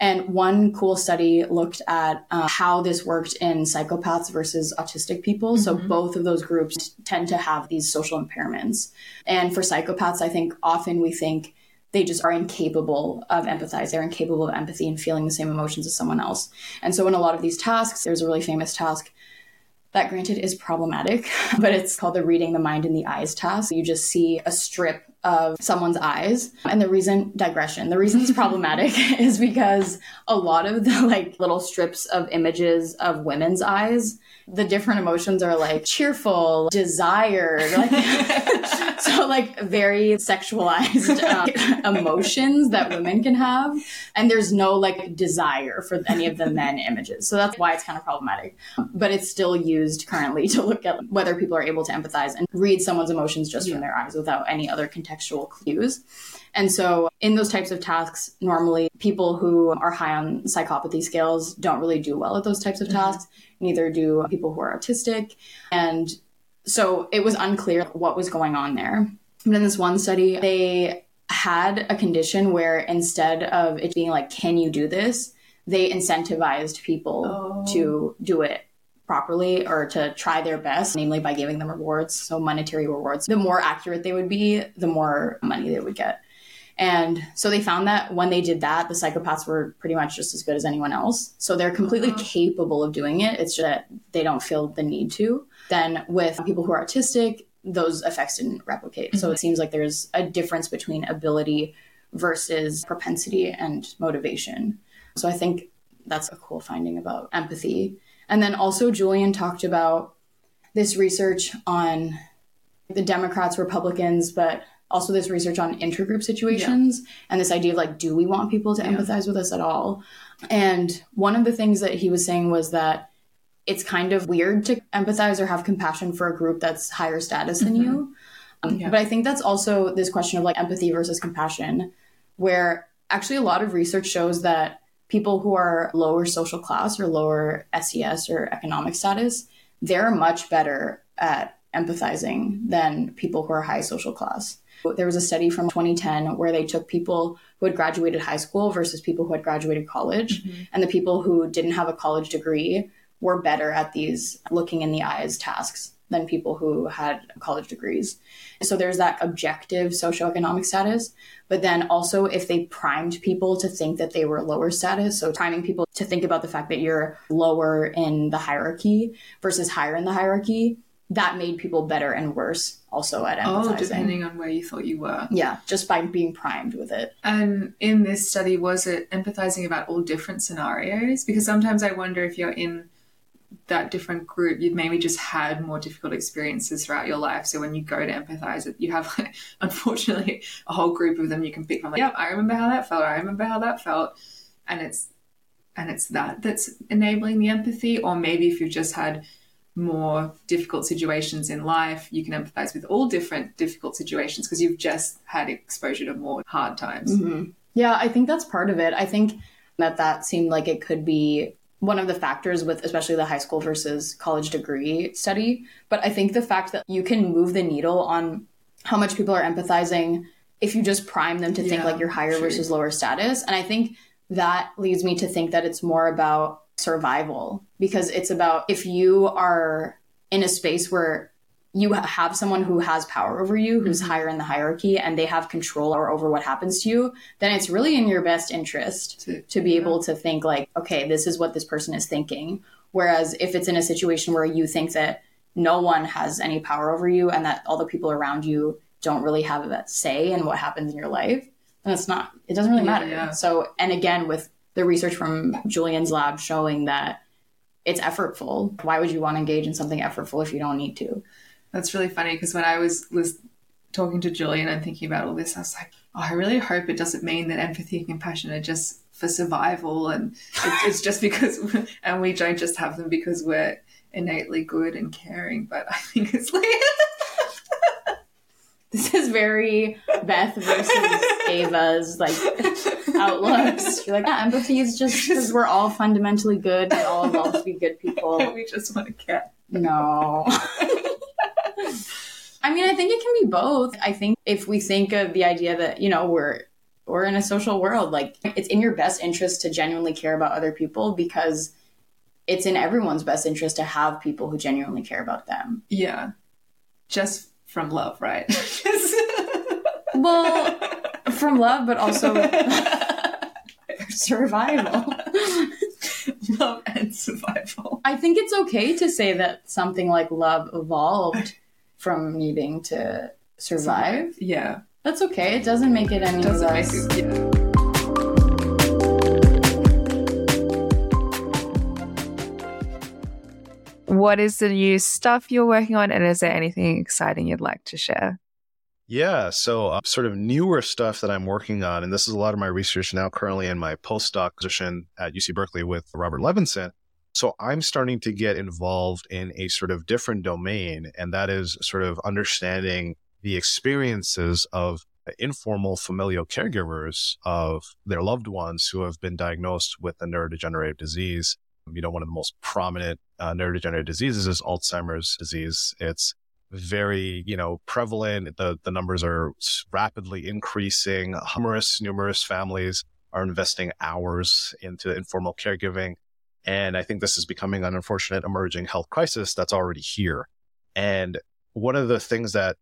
And one cool study looked at uh, how this worked in psychopaths versus autistic people. Mm-hmm. So both of those groups tend to have these social impairments. And for psychopaths, I think often we think they just are incapable of empathize. They're incapable of empathy and feeling the same emotions as someone else. And so in a lot of these tasks, there's a really famous task that granted is problematic, but it's called the reading the mind in the eyes task. You just see a strip of someone's eyes. And the reason, digression, the reason it's problematic is because a lot of the like little strips of images of women's eyes, the different emotions are like cheerful, desired, like so like very sexualized um, emotions that women can have. And there's no like desire for any of the men images. So that's why it's kind of problematic. But it's still used currently to look at whether people are able to empathize and read someone's emotions just from their eyes without any other contextual clues. And so, in those types of tasks, normally people who are high on psychopathy scales don't really do well at those types of mm-hmm. Neither do people who are autistic. And so it was unclear what was going on there. But in this one study, they had a condition where instead of it being like, can you do this? They incentivized people oh. to do it properly or to try their best, namely by giving them rewards, so monetary rewards. The more accurate they would be, the more money they would get. And so they found that when they did that, the psychopaths were pretty much just as good as anyone else. So they're completely uh-huh. capable of doing it. It's just that they don't feel the need to. Then with people who are autistic, those effects didn't replicate. Mm-hmm. So it seems like there's a difference between ability versus propensity and motivation. So I think that's a cool finding about empathy. And then also, Julian talked about this research on the Democrats, Republicans, but also this research on intergroup situations yeah. and this idea of like, do we want people to yeah. empathize with us at all? And one of the things that he was saying was that it's kind of weird to empathize or have compassion for a group that's higher status than mm-hmm. you. Yeah. But I think that's also this question of like empathy versus compassion, where actually a lot of research shows that people who are lower social class or lower SES or economic status, they're much better at empathizing than people who are high social class. There was a study from 2010 where they took people who had graduated high school versus people who had graduated college. Mm-hmm. And the people who didn't have a college degree were better at these looking in the eyes tasks than people who had college degrees. So there's that objective socioeconomic status. But then also, if they primed people to think that they were lower status, so priming people to think about the fact that you're lower in the hierarchy versus higher in the hierarchy, that made people better and worse also at oh, empathizing. Oh, depending on where you thought you were. Yeah, just by being primed with it. And in this study, was it empathizing about all different scenarios? Because sometimes I wonder if you're in that different group, you've maybe just had more difficult experiences throughout your life. So when you go to empathize, you have like, unfortunately a whole group of them you can pick from. Like, yep, I remember how that felt. I remember how that felt, and it's and it's that that's enabling the empathy. Or maybe if you've just had more difficult situations in life, you can empathize with all different difficult situations because you've just had exposure to more hard times. Mm-hmm. Yeah, I think that's part of it. I think that that seemed like it could be one of the factors with especially the high school versus college degree study. But I think the fact that you can move the needle on how much people are empathizing if you just prime them to think like you're higher true. versus lower status. And I think that leads me to think that it's more about survival because it's about if you are in a space where you have someone who has power over you, who's mm-hmm. higher in the hierarchy, and they have control over what happens to you, then it's really in your best interest to, to be yeah. able to think, like, okay, this is what this person is thinking. Whereas if it's in a situation where you think that no one has any power over you and that all the people around you don't really have a say in what happens in your life, then it's not, it doesn't really matter. Yeah. So, and again, with the research from Julian's lab showing that it's effortful. Why would you want to engage in something effortful if you don't need to? That's really funny because when I was was talking to Julian and thinking about all this, I was like, oh, I really hope it doesn't mean that empathy and compassion are just for survival and it's, it's just because and we don't just have them because we're innately good and caring. But I think it's like this is very Beth versus Ava's like outlooks. You're like, yeah, empathy is just because we're all fundamentally good. We all want to be good people. we just want a cat. No. I mean, I think it can be both. I think if we think of the idea that, you know, we're we're in a social world, like it's in your best interest to genuinely care about other people because it's in everyone's best interest to have people who genuinely care about them. Yeah. Just from love, right? well, from love, but also survival. love and survival. I think it's okay to say that something like love evolved from needing to survive. Yeah. That's okay. It doesn't make it any it less. It, yeah. What is the new stuff you're working on, and is there anything exciting you'd like to share? Yeah, so uh, sort of newer stuff that I'm working on, and this is a lot of my research now currently in my postdoc position at UC Berkeley with Robert Levenson. So I'm starting to get involved in a sort of different domain, and that is sort of understanding the experiences of informal familial caregivers of their loved ones who have been diagnosed with a neurodegenerative disease you know, one of the most prominent uh, neurodegenerative diseases is Alzheimer's disease. It's very, you know, prevalent. The, the numbers are rapidly increasing. Numerous, numerous families are investing hours into informal caregiving. And I think this is becoming an unfortunate emerging health crisis that's already here. And one of the things that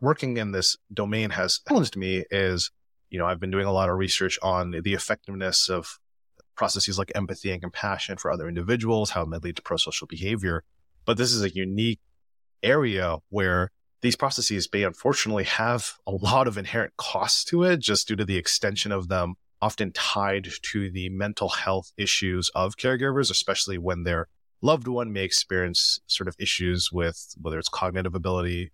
working in this domain has challenged me is, you know, I've been doing a lot of research on the effectiveness of processes like empathy and compassion for other individuals, how it may lead to prosocial behavior. But this is a unique area where these processes may unfortunately have a lot of inherent costs to it just due to the extension of them, often tied to the mental health issues of caregivers, especially when their loved one may experience sort of issues with whether it's cognitive ability,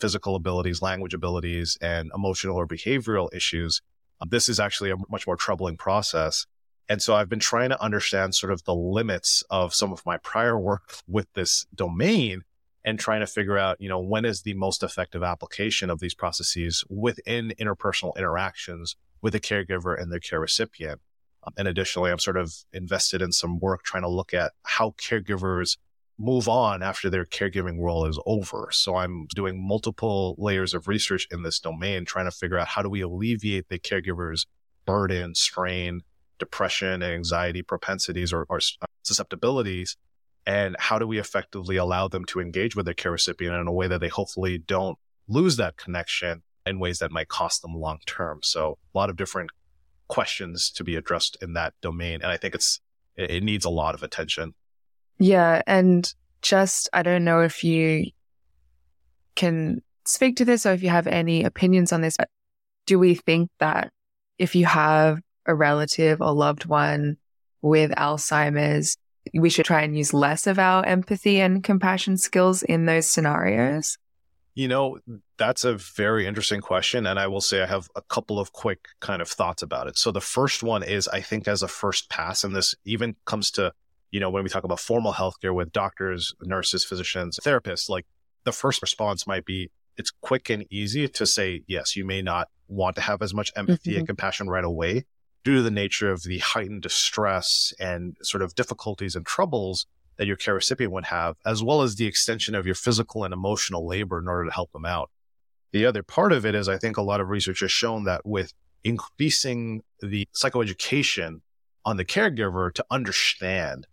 physical abilities, language abilities, and emotional or behavioral issues. This is actually a much more troubling process. And so I've been trying to understand sort of the limits of some of my prior work with this domain and trying to figure out, you know, when is the most effective application of these processes within interpersonal interactions with the caregiver and their care recipient. Um, and additionally, I'm sort of invested in some work trying to look at how caregivers move on after their caregiving role is over. So I'm doing multiple layers of research in this domain, trying to figure out how do we alleviate the caregiver's burden, strain, depression, and anxiety propensities or, or uh, susceptibilities and how do we effectively allow them to engage with their care recipient in a way that they hopefully don't lose that connection in ways that might cost them long term. So a lot of different questions to be addressed in that domain. And I think it's, it needs a lot of attention. Yeah. And just, I don't know if you can speak to this or if you have any opinions on this, do we think that if you have a relative or loved one with Alzheimer's, we should try and use less of our empathy and compassion skills in those scenarios? You know, that's a very interesting question. And I will say I have a couple of quick kind of thoughts about it. So the first one is I think as a first pass, and this even comes to, you know, when we talk about formal healthcare with doctors, nurses, physicians, therapists, like the first response might be it's quick and easy to say, yes, you may not want to have as much empathy mm-hmm. and compassion right away due to the nature of the heightened distress and sort of difficulties and troubles that your care recipient would have, as well as the extension of your physical and emotional labor in order to help them out. The other part of it is I think a lot of research has shown that with increasing the psychoeducation on the caregiver to understand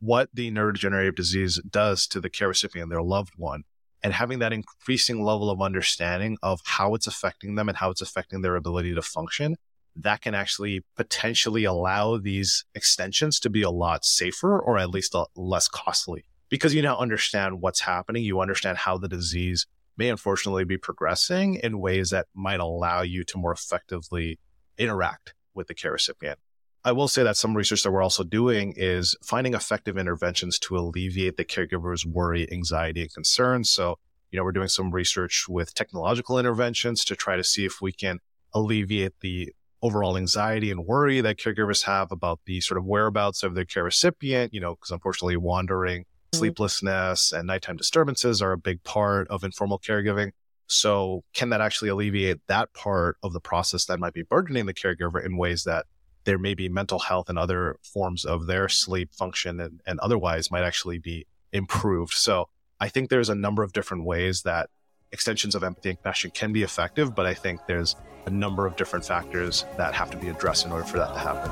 what the neurodegenerative disease does to the care recipient their loved one, and having that increasing level of understanding of how it's affecting them and how it's affecting their ability to function that can actually potentially allow these extensions to be a lot safer or at least less costly because you now understand what's happening. You understand how the disease may unfortunately be progressing in ways that might allow you to more effectively interact with the care recipient. I will say that some research that we're also doing is finding effective interventions to alleviate the caregiver's worry, anxiety, and concerns. So, you know, we're doing some research with technological interventions to try to see if we can alleviate the overall anxiety and worry that caregivers have about the sort of whereabouts of their care recipient, you know, because unfortunately wandering, mm-hmm. sleeplessness, and nighttime disturbances are a big part of informal caregiving. So, can that actually alleviate that part of the process that might be burdening the caregiver in ways that there may be mental health and other forms of their sleep function and, and otherwise might actually be improved? So, I think there's a number of different ways that extensions of empathy and compassion can be effective, but I think there's a number of different factors that have to be addressed in order for that to happen.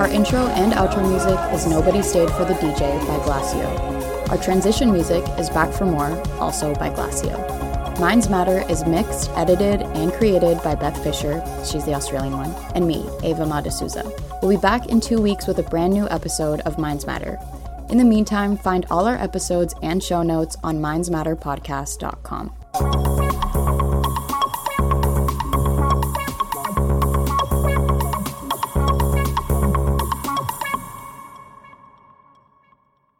Our intro and outro music is Nobody Stayed for the DJ by Glacio. Our transition music is Back for More, also by Glacio. Minds Matter is mixed, edited, and created by Beth Fisher, she's the Australian one, and me, Ava Madasuza. We'll be back in two weeks with a brand new episode of Minds Matter. In the meantime, find all our episodes and show notes on mindsmatterpodcast.com.